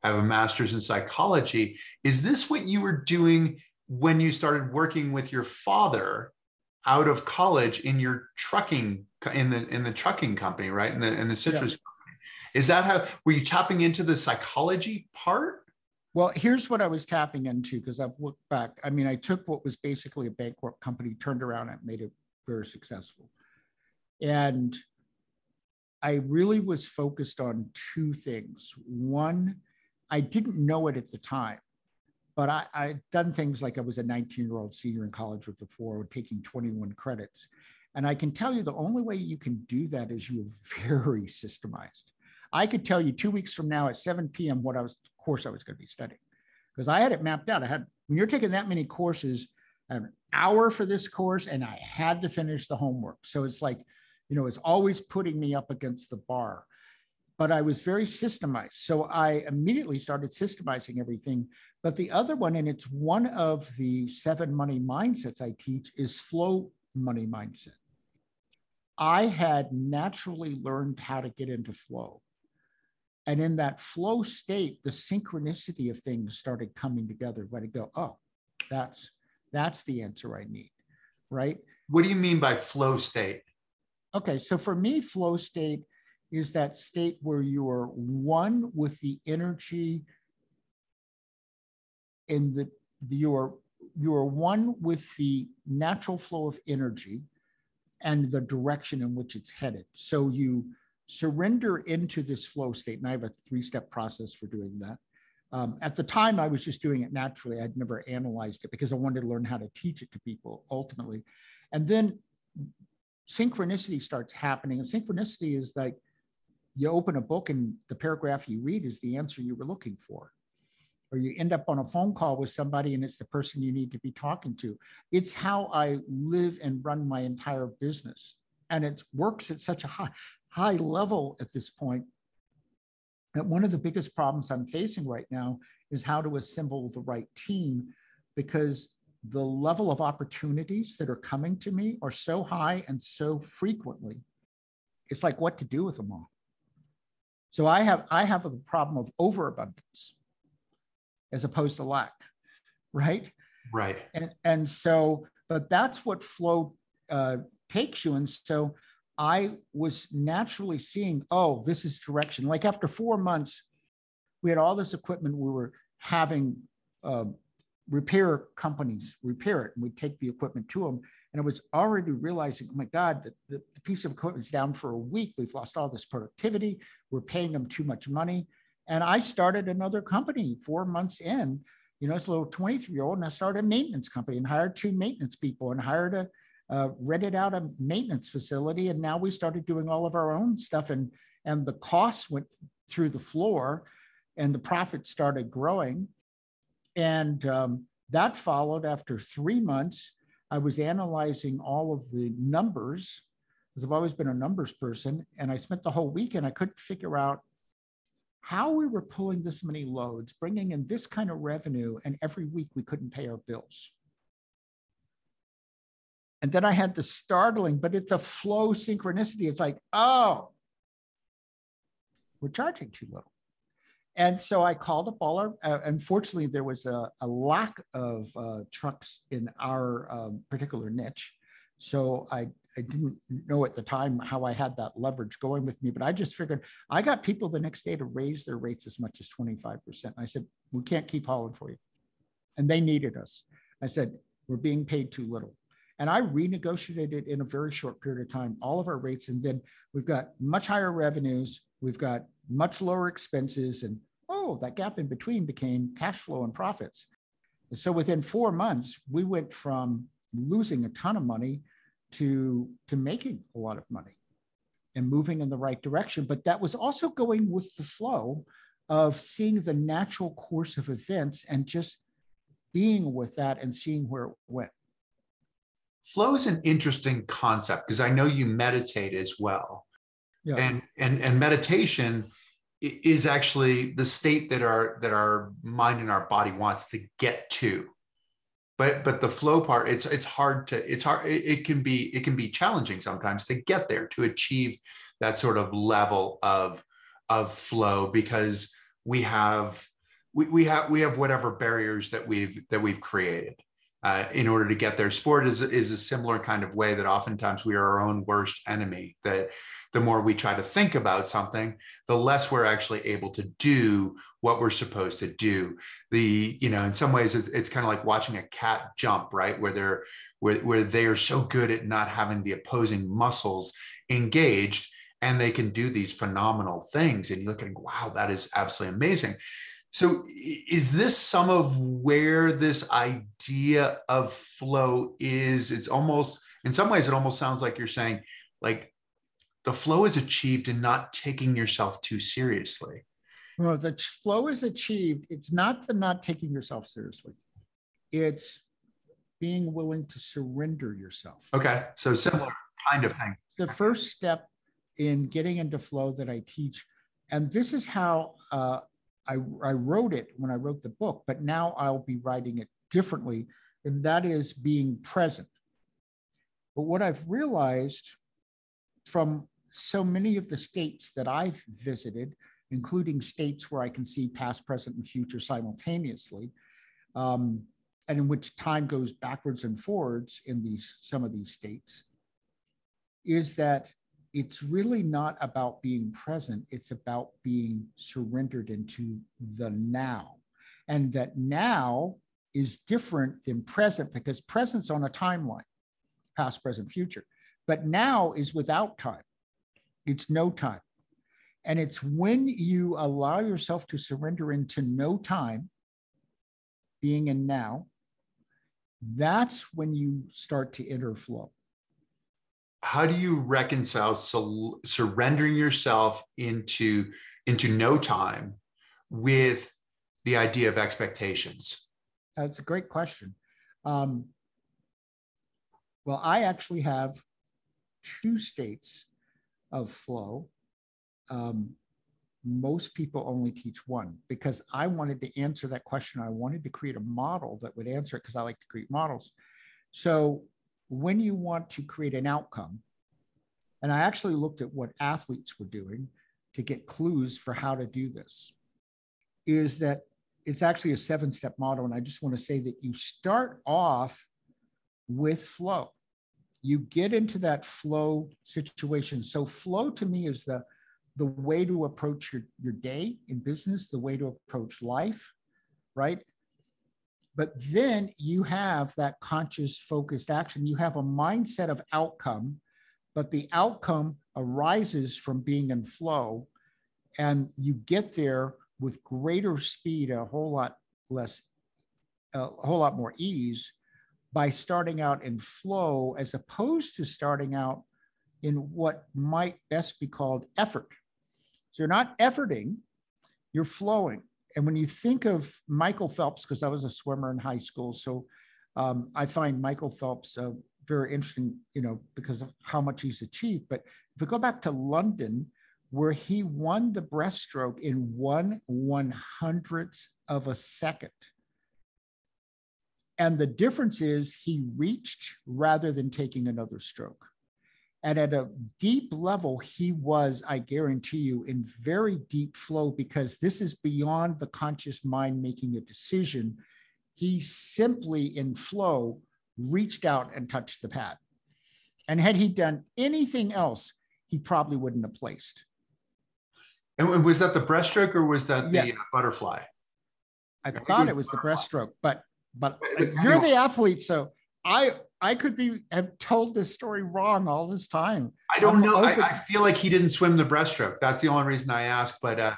I have a master's in psychology. Is this what you were doing when you started working with your father out of college in your trucking in the in the trucking company, right? In the in the citrus yeah. company. Is that how were you tapping into the psychology part? Well, here's what I was tapping into because I've looked back. I mean, I took what was basically a bankrupt company, turned around and made it very successful. And I really was focused on two things. One, I didn't know it at the time, but I, I'd done things like I was a 19 year old senior in college with the four, taking 21 credits. And I can tell you the only way you can do that is you're [laughs] very systemized. I could tell you two weeks from now at 7 p.m. what I was course I was going to be studying because I had it mapped out. I had when you're taking that many courses, I had an hour for this course, and I had to finish the homework. So it's like, you know, it's always putting me up against the bar but I was very systemized. So I immediately started systemizing everything. But the other one, and it's one of the seven money mindsets I teach, is flow money mindset. I had naturally learned how to get into flow. And in that flow state, the synchronicity of things started coming together. Where to go, oh, that's that's the answer I need. Right. What do you mean by flow state? Okay. So for me, flow state is that state where you are one with the energy in the, the you are you are one with the natural flow of energy and the direction in which it's headed. So you surrender into this flow state. And I have a three step process for doing that. Um, at the time, I was just doing it naturally. I'd never analyzed it because I wanted to learn how to teach it to people ultimately. And then synchronicity starts happening. And synchronicity is like you open a book and the paragraph you read is the answer you were looking for. Or you end up on a phone call with somebody and it's the person you need to be talking to. It's how I live and run my entire business. And it works at such a high, high level at this point that one of the biggest problems I'm facing right now is how to assemble the right team because the level of opportunities that are coming to me are so high and so frequently. It's like what to do with them all. So I have I have the problem of overabundance as opposed to lack, right? Right. And and so, but that's what flow uh, takes you. And so I was naturally seeing, oh, this is direction. Like after four months, we had all this equipment. We were having uh, repair companies repair it, and we'd take the equipment to them. And I was already realizing, oh my God, the, the, the piece of equipment is down for a week. We've lost all this productivity. We're paying them too much money. And I started another company four months in. You know, it's a little 23 year old, and I started a maintenance company and hired two maintenance people and hired a uh, rented out a maintenance facility, and now we started doing all of our own stuff, and and the costs went through the floor, and the profit started growing, and um, that followed after three months. I was analyzing all of the numbers because I've always been a numbers person, and I spent the whole weekend. I couldn't figure out how we were pulling this many loads, bringing in this kind of revenue, and every week we couldn't pay our bills. And then I had the startling, but it's a flow synchronicity. It's like, oh, we're charging too little. And so I called up all our, uh, unfortunately, there was a, a lack of uh, trucks in our um, particular niche. So I, I didn't know at the time how I had that leverage going with me, but I just figured I got people the next day to raise their rates as much as 25%. I said, we can't keep hauling for you. And they needed us. I said, we're being paid too little. And I renegotiated in a very short period of time all of our rates. And then we've got much higher revenues, we've got much lower expenses. And oh, that gap in between became cash flow and profits. So within four months, we went from losing a ton of money to, to making a lot of money and moving in the right direction. But that was also going with the flow of seeing the natural course of events and just being with that and seeing where it went. Flow is an interesting concept because I know you meditate as well. Yeah. And and and meditation is actually the state that our that our mind and our body wants to get to. But but the flow part, it's it's hard to it's hard it, it can be it can be challenging sometimes to get there to achieve that sort of level of of flow because we have we, we have we have whatever barriers that we've that we've created uh, in order to get there. Sport is, is a similar kind of way that oftentimes we are our own worst enemy. That the more we try to think about something, the less we're actually able to do what we're supposed to do. The, you know, in some ways, it's, it's kind of like watching a cat jump, right? Where they're, where, where they are so good at not having the opposing muscles engaged and they can do these phenomenal things. And you look at, wow, that is absolutely amazing. So, is this some of where this idea of flow is? It's almost, in some ways, it almost sounds like you're saying, like, the flow is achieved in not taking yourself too seriously. Well, the flow is achieved. It's not the not taking yourself seriously, it's being willing to surrender yourself. Okay. So, similar kind of thing. The first step in getting into flow that I teach, and this is how uh, I, I wrote it when I wrote the book, but now I'll be writing it differently, and that is being present. But what I've realized from so many of the states that I've visited, including states where I can see past, present, and future simultaneously, um, and in which time goes backwards and forwards in these some of these states, is that it's really not about being present, it's about being surrendered into the now. And that now is different than present because present's on a timeline, past, present, future. But now is without time, it's no time. And it's when you allow yourself to surrender into no time, being in now, that's when you start to enter flow. How do you reconcile su- surrendering yourself into into no time with the idea of expectations? That's a great question. Um, well, I actually have two states of flow. Um, most people only teach one because I wanted to answer that question. I wanted to create a model that would answer it because I like to create models. So when you want to create an outcome, and I actually looked at what athletes were doing to get clues for how to do this, is that it's actually a seven step model. And I just want to say that you start off with flow. You get into that flow situation. So, flow to me is the the way to approach your, your day in business, the way to approach life, right? But then you have that conscious focused action. You have a mindset of outcome, but the outcome arises from being in flow. And you get there with greater speed, a whole lot less, a whole lot more ease by starting out in flow as opposed to starting out in what might best be called effort. So you're not efforting, you're flowing. And when you think of Michael Phelps, because I was a swimmer in high school, so um, I find Michael Phelps uh, very interesting, you know, because of how much he's achieved. But if we go back to London, where he won the breaststroke in one one hundredth of a second. And the difference is he reached rather than taking another stroke. And at a deep level, he was, I guarantee you, in very deep flow because this is beyond the conscious mind making a decision. He simply, in flow, reached out and touched the pad. And had he done anything else, he probably wouldn't have placed. And was that the breaststroke or was that the yeah. butterfly? I thought it was the breaststroke, but but [laughs] you're the athlete, so I I could be have told this story wrong all this time. I don't I'm know. I, I, feel like he didn't swim the breaststroke. That's the only reason I ask. But uh,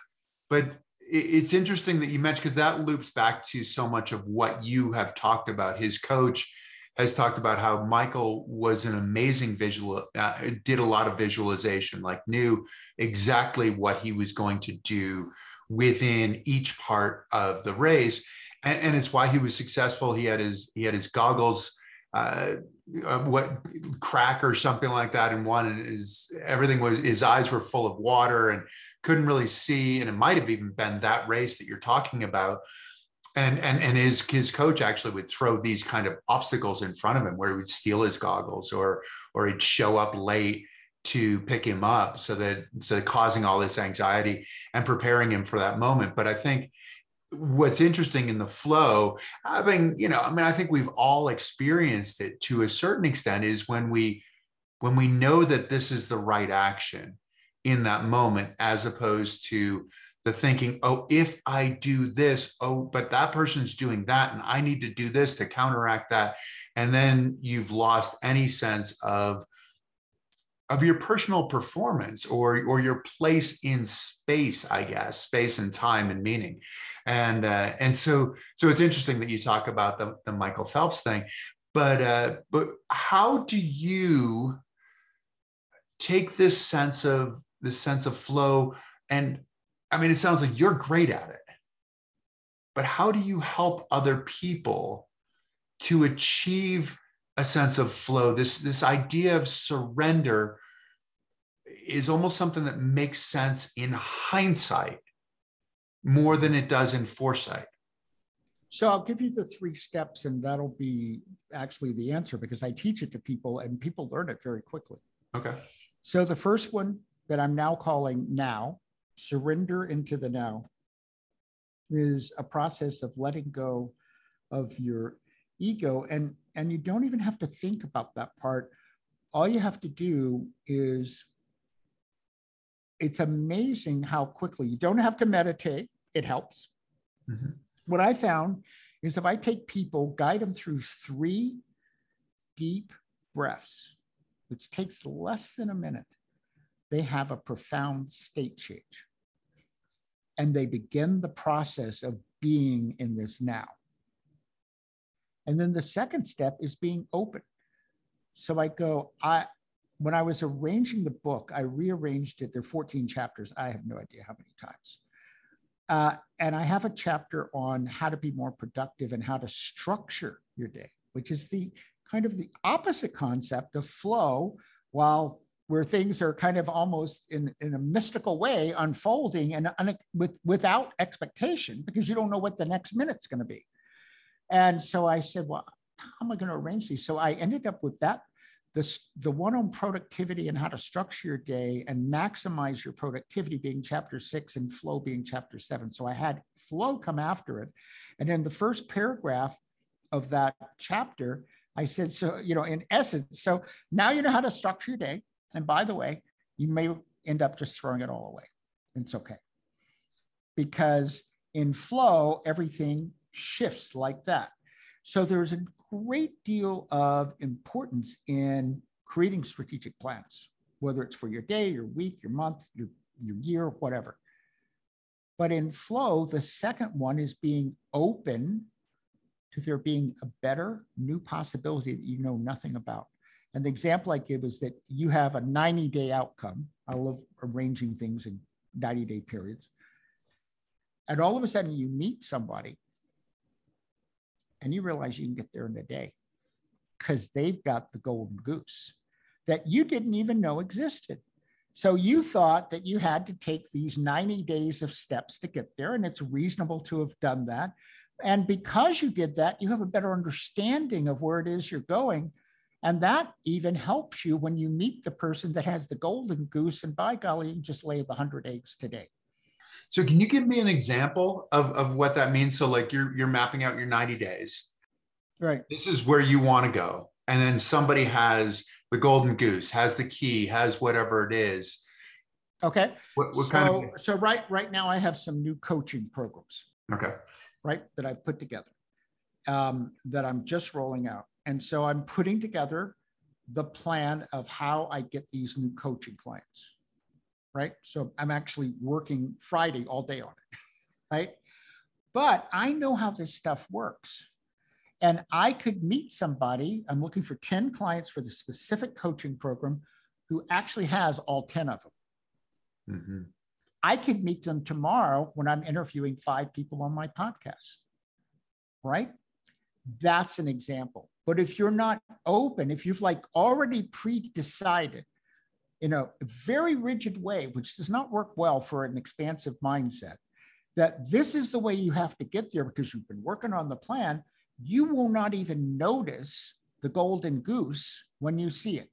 but it's interesting that you mentioned because that loops back to so much of what you have talked about. His coach has talked about how Michael was an amazing visual, uh, did a lot of visualization, like knew exactly what he was going to do within each part of the race, and, and it's why he was successful. He had his he had his goggles uh, uh, what crack or something like that in one and his everything was his eyes were full of water and couldn't really see and it might have even been that race that you're talking about and and and his his coach actually would throw these kind of obstacles in front of him where he would steal his goggles or or he'd show up late to pick him up so that so causing all this anxiety and preparing him for that moment but i think what's interesting in the flow having you know i mean i think we've all experienced it to a certain extent is when we when we know that this is the right action in that moment as opposed to the thinking oh if i do this oh but that person's doing that and i need to do this to counteract that and then you've lost any sense of of your personal performance or or your place in space i guess space and time and meaning. And uh, and so so it's interesting that you talk about the, the michael phelps thing but uh, but how do you take this sense of this sense of flow? And i mean it sounds like you're great at it but how do you help other people to achieve a sense of flow. This this idea of surrender is almost something that makes sense in hindsight more than it does in foresight. So i'll give you the three steps and that'll be actually the answer because i teach it to people and people learn it very quickly. Okay. So the first one that i'm now calling now surrender into the now is a process of letting go of your ego. And and you don't even have to think about that part all you have to do is it's amazing how quickly you don't have to meditate it helps mm-hmm. what i found is if i take people guide them through three deep breaths which takes less than a minute they have a profound state change. And they begin the process of being in this now. And then the second step is being open. So I go, I when I was arranging the book, I rearranged it. There are 14 chapters. I have no idea how many times. Uh, and I have a chapter on how to be more productive and how to structure your day, which is the kind of the opposite concept of flow, while where things are kind of almost in, in a mystical way unfolding and with, without expectation because you don't know what the next minute's going to be. And so I said, well, how am I going to arrange these? So I ended up with that, the, the one on productivity and how to structure your day and maximize your productivity being chapter six and flow being chapter seven. So I had flow come after it. And in the first paragraph of that chapter, I said, so, you know, in essence, so now you know how to structure your day. And by the way, you may end up just throwing it all away. It's okay. Because in flow, everything shifts like that. So there's a great deal of importance in creating strategic plans, whether it's for your day, your week, your month, your, your year, whatever. But in flow, the second one is being open to there being a better new possibility that you know nothing about. And the example I give is that you have a 90 day outcome. I love arranging things in 90 day periods. And all of a sudden, you meet somebody and you realize you can get there in a day because they've got the golden goose that you didn't even know existed. So you thought that you had to take these 90 days of steps to get there, and it's reasonable to have done that. And because you did that, you have a better understanding of where it is you're going. And that even helps you when you meet the person that has the golden goose. And by golly, you just lay the 100 eggs today. So can you give me an example of, of what that means? So like you're you're mapping out your 90 days. Right. This is where you want to go. And then somebody has the golden goose, has the key, has whatever it is. Okay. What, what so, kind of so right right now I have some new coaching programs. Okay right, that I've put together um, that I'm just rolling out. And so I'm putting together the plan of how I get these new coaching clients, right? So I'm actually working Friday all day on it, [laughs] right? But I know how this stuff works. And I could meet somebody, I'm looking for 10 clients for the specific coaching program who actually has all 10 of them. Mm-hmm. I could meet them tomorrow when I'm interviewing five people on my podcast, right? That's an example. But if you're not open, if you've like already pre decided in a very rigid way, which does not work well for an expansive mindset, that this is the way you have to get there because you've been working on the plan, you will not even notice the golden goose when you see it.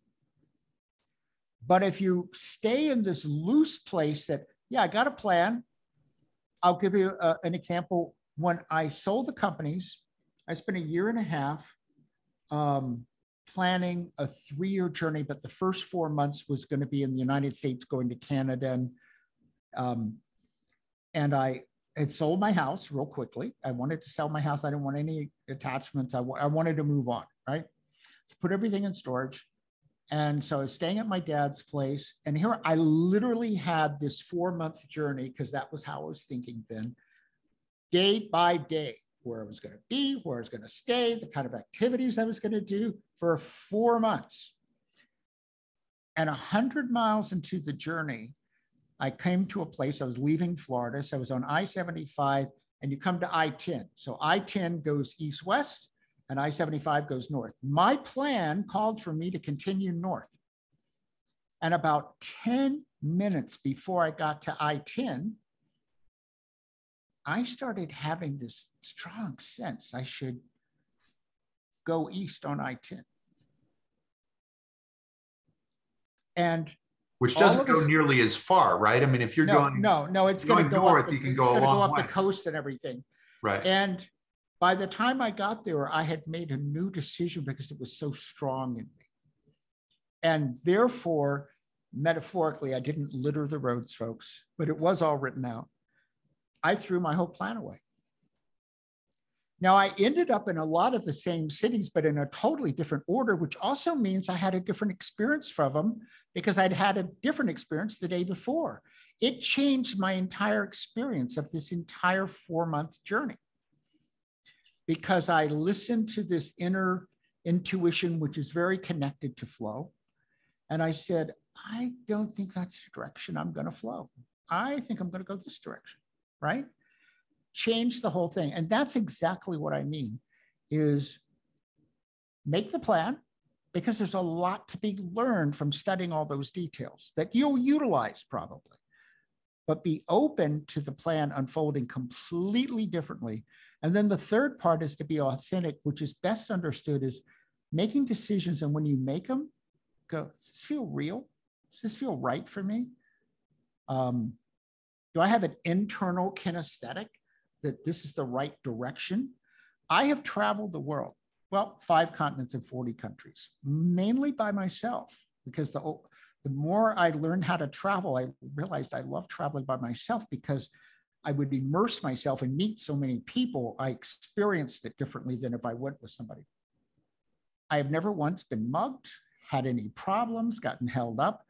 But if you stay in this loose place that yeah, I got a plan. I'll give you a, uh, an example. When I sold the companies, I spent a year and a half um, planning a three year journey, but the first four months was going to be in the United States, going to Canada. And, um, and I had sold my house real quickly. I wanted to sell my house. I didn't want any attachments. I, wanted to move on, right? Put everything in storage. And so I was staying at my dad's place. And here I literally had this four month journey because that was how I was thinking then, day by day, where I was going to be, where I was going to stay, the kind of activities I was going to do for four months. And a hundred miles into the journey, I came to a place, I was leaving Florida. So I was on I 75 and you come to I 10. So I 10 goes east west and I 75 goes north. My plan called for me to continue north. And about 10 minutes before I got to I 10, I started having this strong sense I should go east on I 10. And which doesn't go nearly as far, right? I mean, if you're no, going no, no, it's going to go north, the, you can go a long go up the coast and everything. Right. And by the time I got there, I had made a new decision because it was so strong in me. And therefore, metaphorically, I didn't litter the roads, folks, but it was all written out. I threw my whole plan away. Now, I ended up in a lot of the same cities, but in a totally different order, which also means I had a different experience from them because I'd had a different experience the day before. It changed my entire experience of this entire four month journey because I listened to this inner intuition, which is very connected to flow. And I said, I don't think that's the direction I'm going to flow. I think I'm going to go this direction, right? Change the whole thing. And that's exactly what I mean is make the plan because there's a lot to be learned from studying all those details that you'll utilize probably. But be open to the plan unfolding completely differently. And then the third part is to be authentic, which is best understood as making decisions. And when you make them, go, does this feel real? Does this feel right for me? Um, do I have an internal kinesthetic that this is the right direction? I have traveled the world, well, five continents and 40 countries, mainly by myself, because the, the more I learned how to travel, I realized I love traveling by myself because I would immerse myself and meet so many people. I experienced it differently than if I went with somebody. I have never once been mugged, had any problems, gotten held up,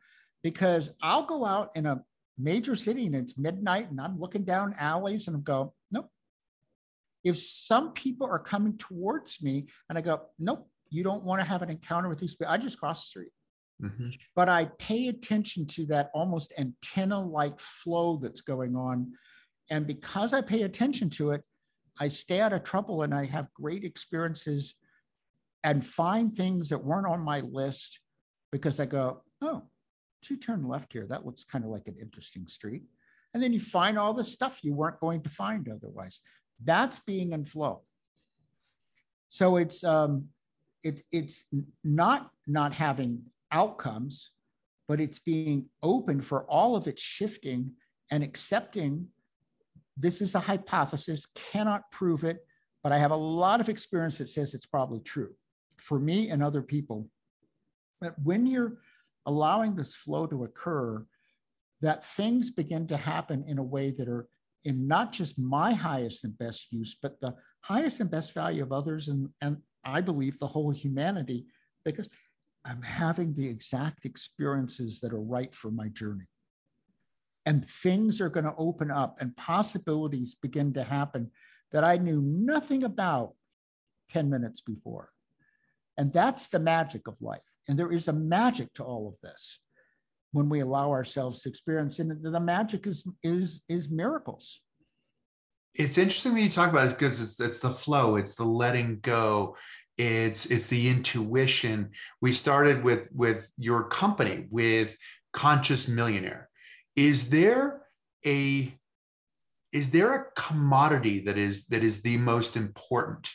because I'll go out in a major city and it's midnight and I'm looking down alleys and I go, nope. If some people are coming towards me and I go, nope, you don't want to have an encounter with these people, I just cross the street. Mm-hmm. But I pay attention to that almost antenna like flow that's going on. And because I pay attention to it, I stay out of trouble and I have great experiences and find things that weren't on my list because I go, oh, you turn left here. That looks kind of like an interesting street. And then you find all the stuff you weren't going to find otherwise. That's being in flow. So it's um, it, it's not not having outcomes, but it's being open for all of its shifting and accepting this is a hypothesis, cannot prove it, but I have a lot of experience that says it's probably true for me and other people. But when you're allowing this flow to occur, that things begin to happen in a way that are in not just my highest and best use, but the highest and best value of others and, and I believe the whole humanity, because I'm having the exact experiences that are right for my journey. And things are going to open up and possibilities begin to happen that I knew nothing about 10 minutes before. And that's the magic of life. And there is a magic to all of this when we allow ourselves to experience. And the magic is is is miracles. It's interesting that you talk about this because it's it's the flow, it's the letting go, it's it's the intuition. We started with with your company with Conscious Millionaire. Is there a is there a commodity that is that is the most important,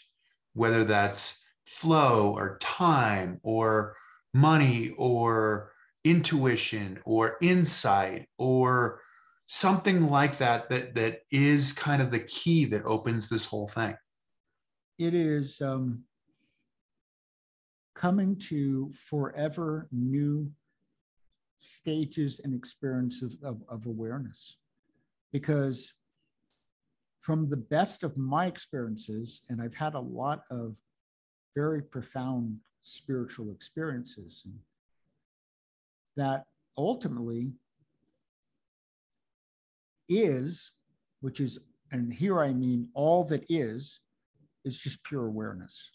whether that's flow or time or money or intuition or insight or something like that that that is kind of the key that opens this whole thing. It is um, coming to forever new stages and experiences of, of awareness. Because from the best of my experiences and i've had a lot of very profound spiritual experiences and that ultimately is, which is, and here I mean all that is, is just pure awareness.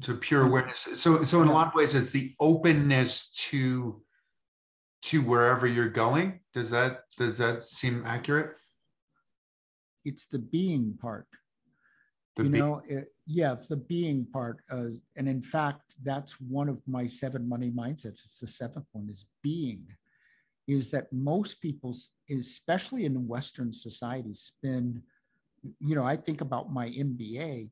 So pure awareness. So so in a lot of ways, it's the openness to to wherever you're going. Does that does that seem accurate? It's the being part. The you be- know, it, yeah, the being part. Uh, and in fact, that's one of my seven money mindsets. It's the seventh one is being, is that most people, especially in Western societies, spend, you know, I think about my MBA.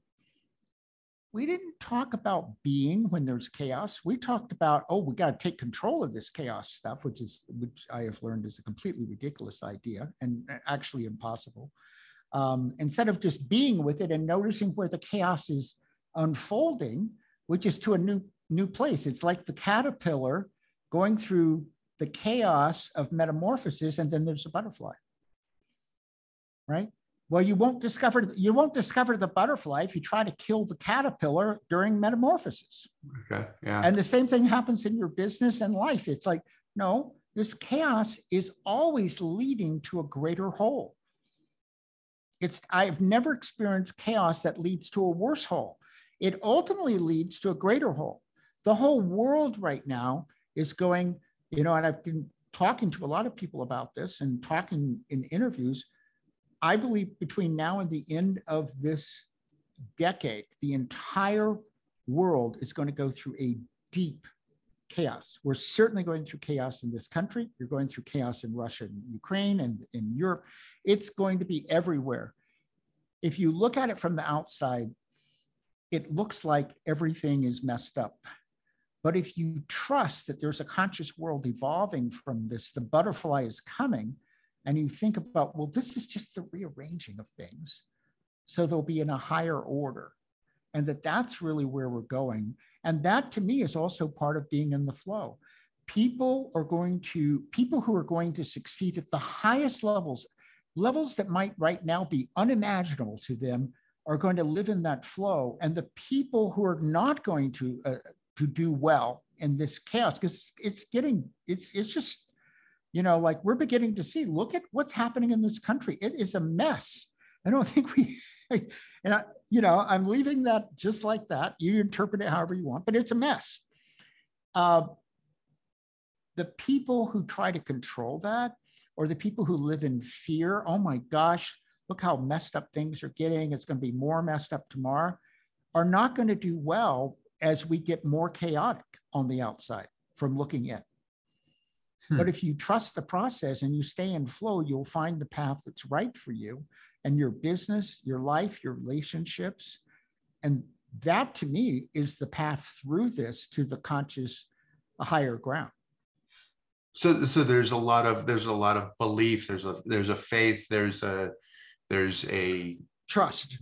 We didn't talk about being when there's chaos. We talked about, oh, we got to take control of this chaos stuff, which is, which I have learned is a completely ridiculous idea and actually impossible um, instead of just being with it and noticing where the chaos is unfolding, which is to a new new place. It's like the caterpillar going through the chaos of metamorphosis, and then there's a butterfly. Right? Well, you won't discover you won't discover the butterfly if you try to kill the caterpillar during metamorphosis. Okay. Yeah. And the same thing happens in your business and life. It's like, no, this chaos is always leading to a greater whole. It's I've never experienced chaos that leads to a worse whole. It ultimately leads to a greater whole. The whole world right now is going, you know, and I've been talking to a lot of people about this and talking in interviews. I believe between now and the end of this decade, the entire world is going to go through a deep chaos. We're certainly going through chaos in this country. You're going through chaos in Russia and Ukraine and in Europe. It's going to be everywhere. If you look at it from the outside, it looks like everything is messed up. But if you trust that there's a conscious world evolving from this, the butterfly is coming, and you think about, well, this is just the rearranging of things. So they'll be in a higher order. And that that's really where we're going. And that to me is also part of being in the flow. People are going to, people who are going to succeed at the highest levels, levels that might right now be unimaginable to them, are going to live in that flow. And the people who are not going to, uh, to do well in this chaos, because it's getting, it's, it's just, you know, like we're beginning to see, look at what's happening in this country. It is a mess. I don't [laughs] think we, and I, you know, I'm leaving that just like that. You interpret it however you want, but it's a mess. Uh, the people who try to control that, or the people who live in fear, oh my gosh, look how messed up things are getting. It's going to be more messed up tomorrow, are not going to do well as we get more chaotic on the outside from looking in. Hmm. But if you trust the process and you stay in flow, you'll find the path that's right for you and your business, your life, your relationships. And that to me is the path through this to the conscious higher ground. So, so there's a lot of there's a lot of belief. There's a there's a faith. There's a there's a trust,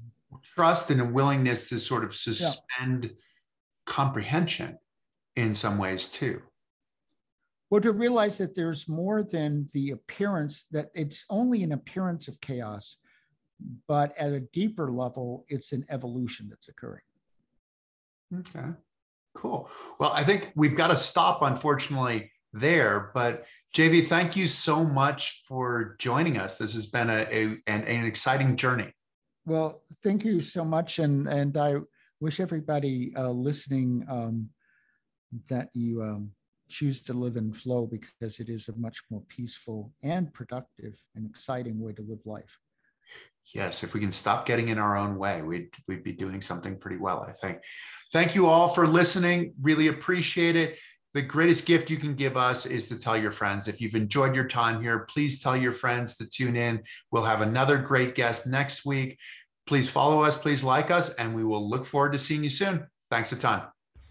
trust, and a willingness to sort of suspend yeah. comprehension in some ways too. Well, to realize that there's more than the appearance, that it's only an appearance of chaos, but at a deeper level, it's an evolution that's occurring. Okay, cool. Well, I think we've got to stop, unfortunately, there. But JV, thank you so much for joining us. This has been a, a an, an exciting journey. Well, thank you so much, and and I wish everybody uh, listening um, that you um, choose to live in flow because it is a much more peaceful and productive and exciting way to live life. Yes, if we can stop getting in our own way, we'd we'd be doing something pretty well, I think. Thank you all for listening. Really appreciate it. The greatest gift you can give us is to tell your friends. If you've enjoyed your time here, please tell your friends to tune in. We'll have another great guest next week. Please follow us, please like us, and we will look forward to seeing you soon. Thanks a ton.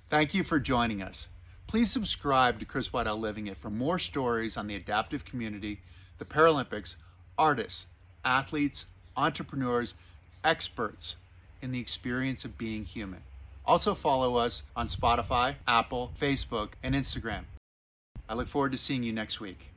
Thank you for joining us. Please subscribe to Chris Whiteout Living It for more stories on the adaptive community, the Paralympics, artists, athletes, entrepreneurs, experts in the experience of being human. Also, follow us on Spotify, Apple, Facebook, and Instagram. I look forward to seeing you next week.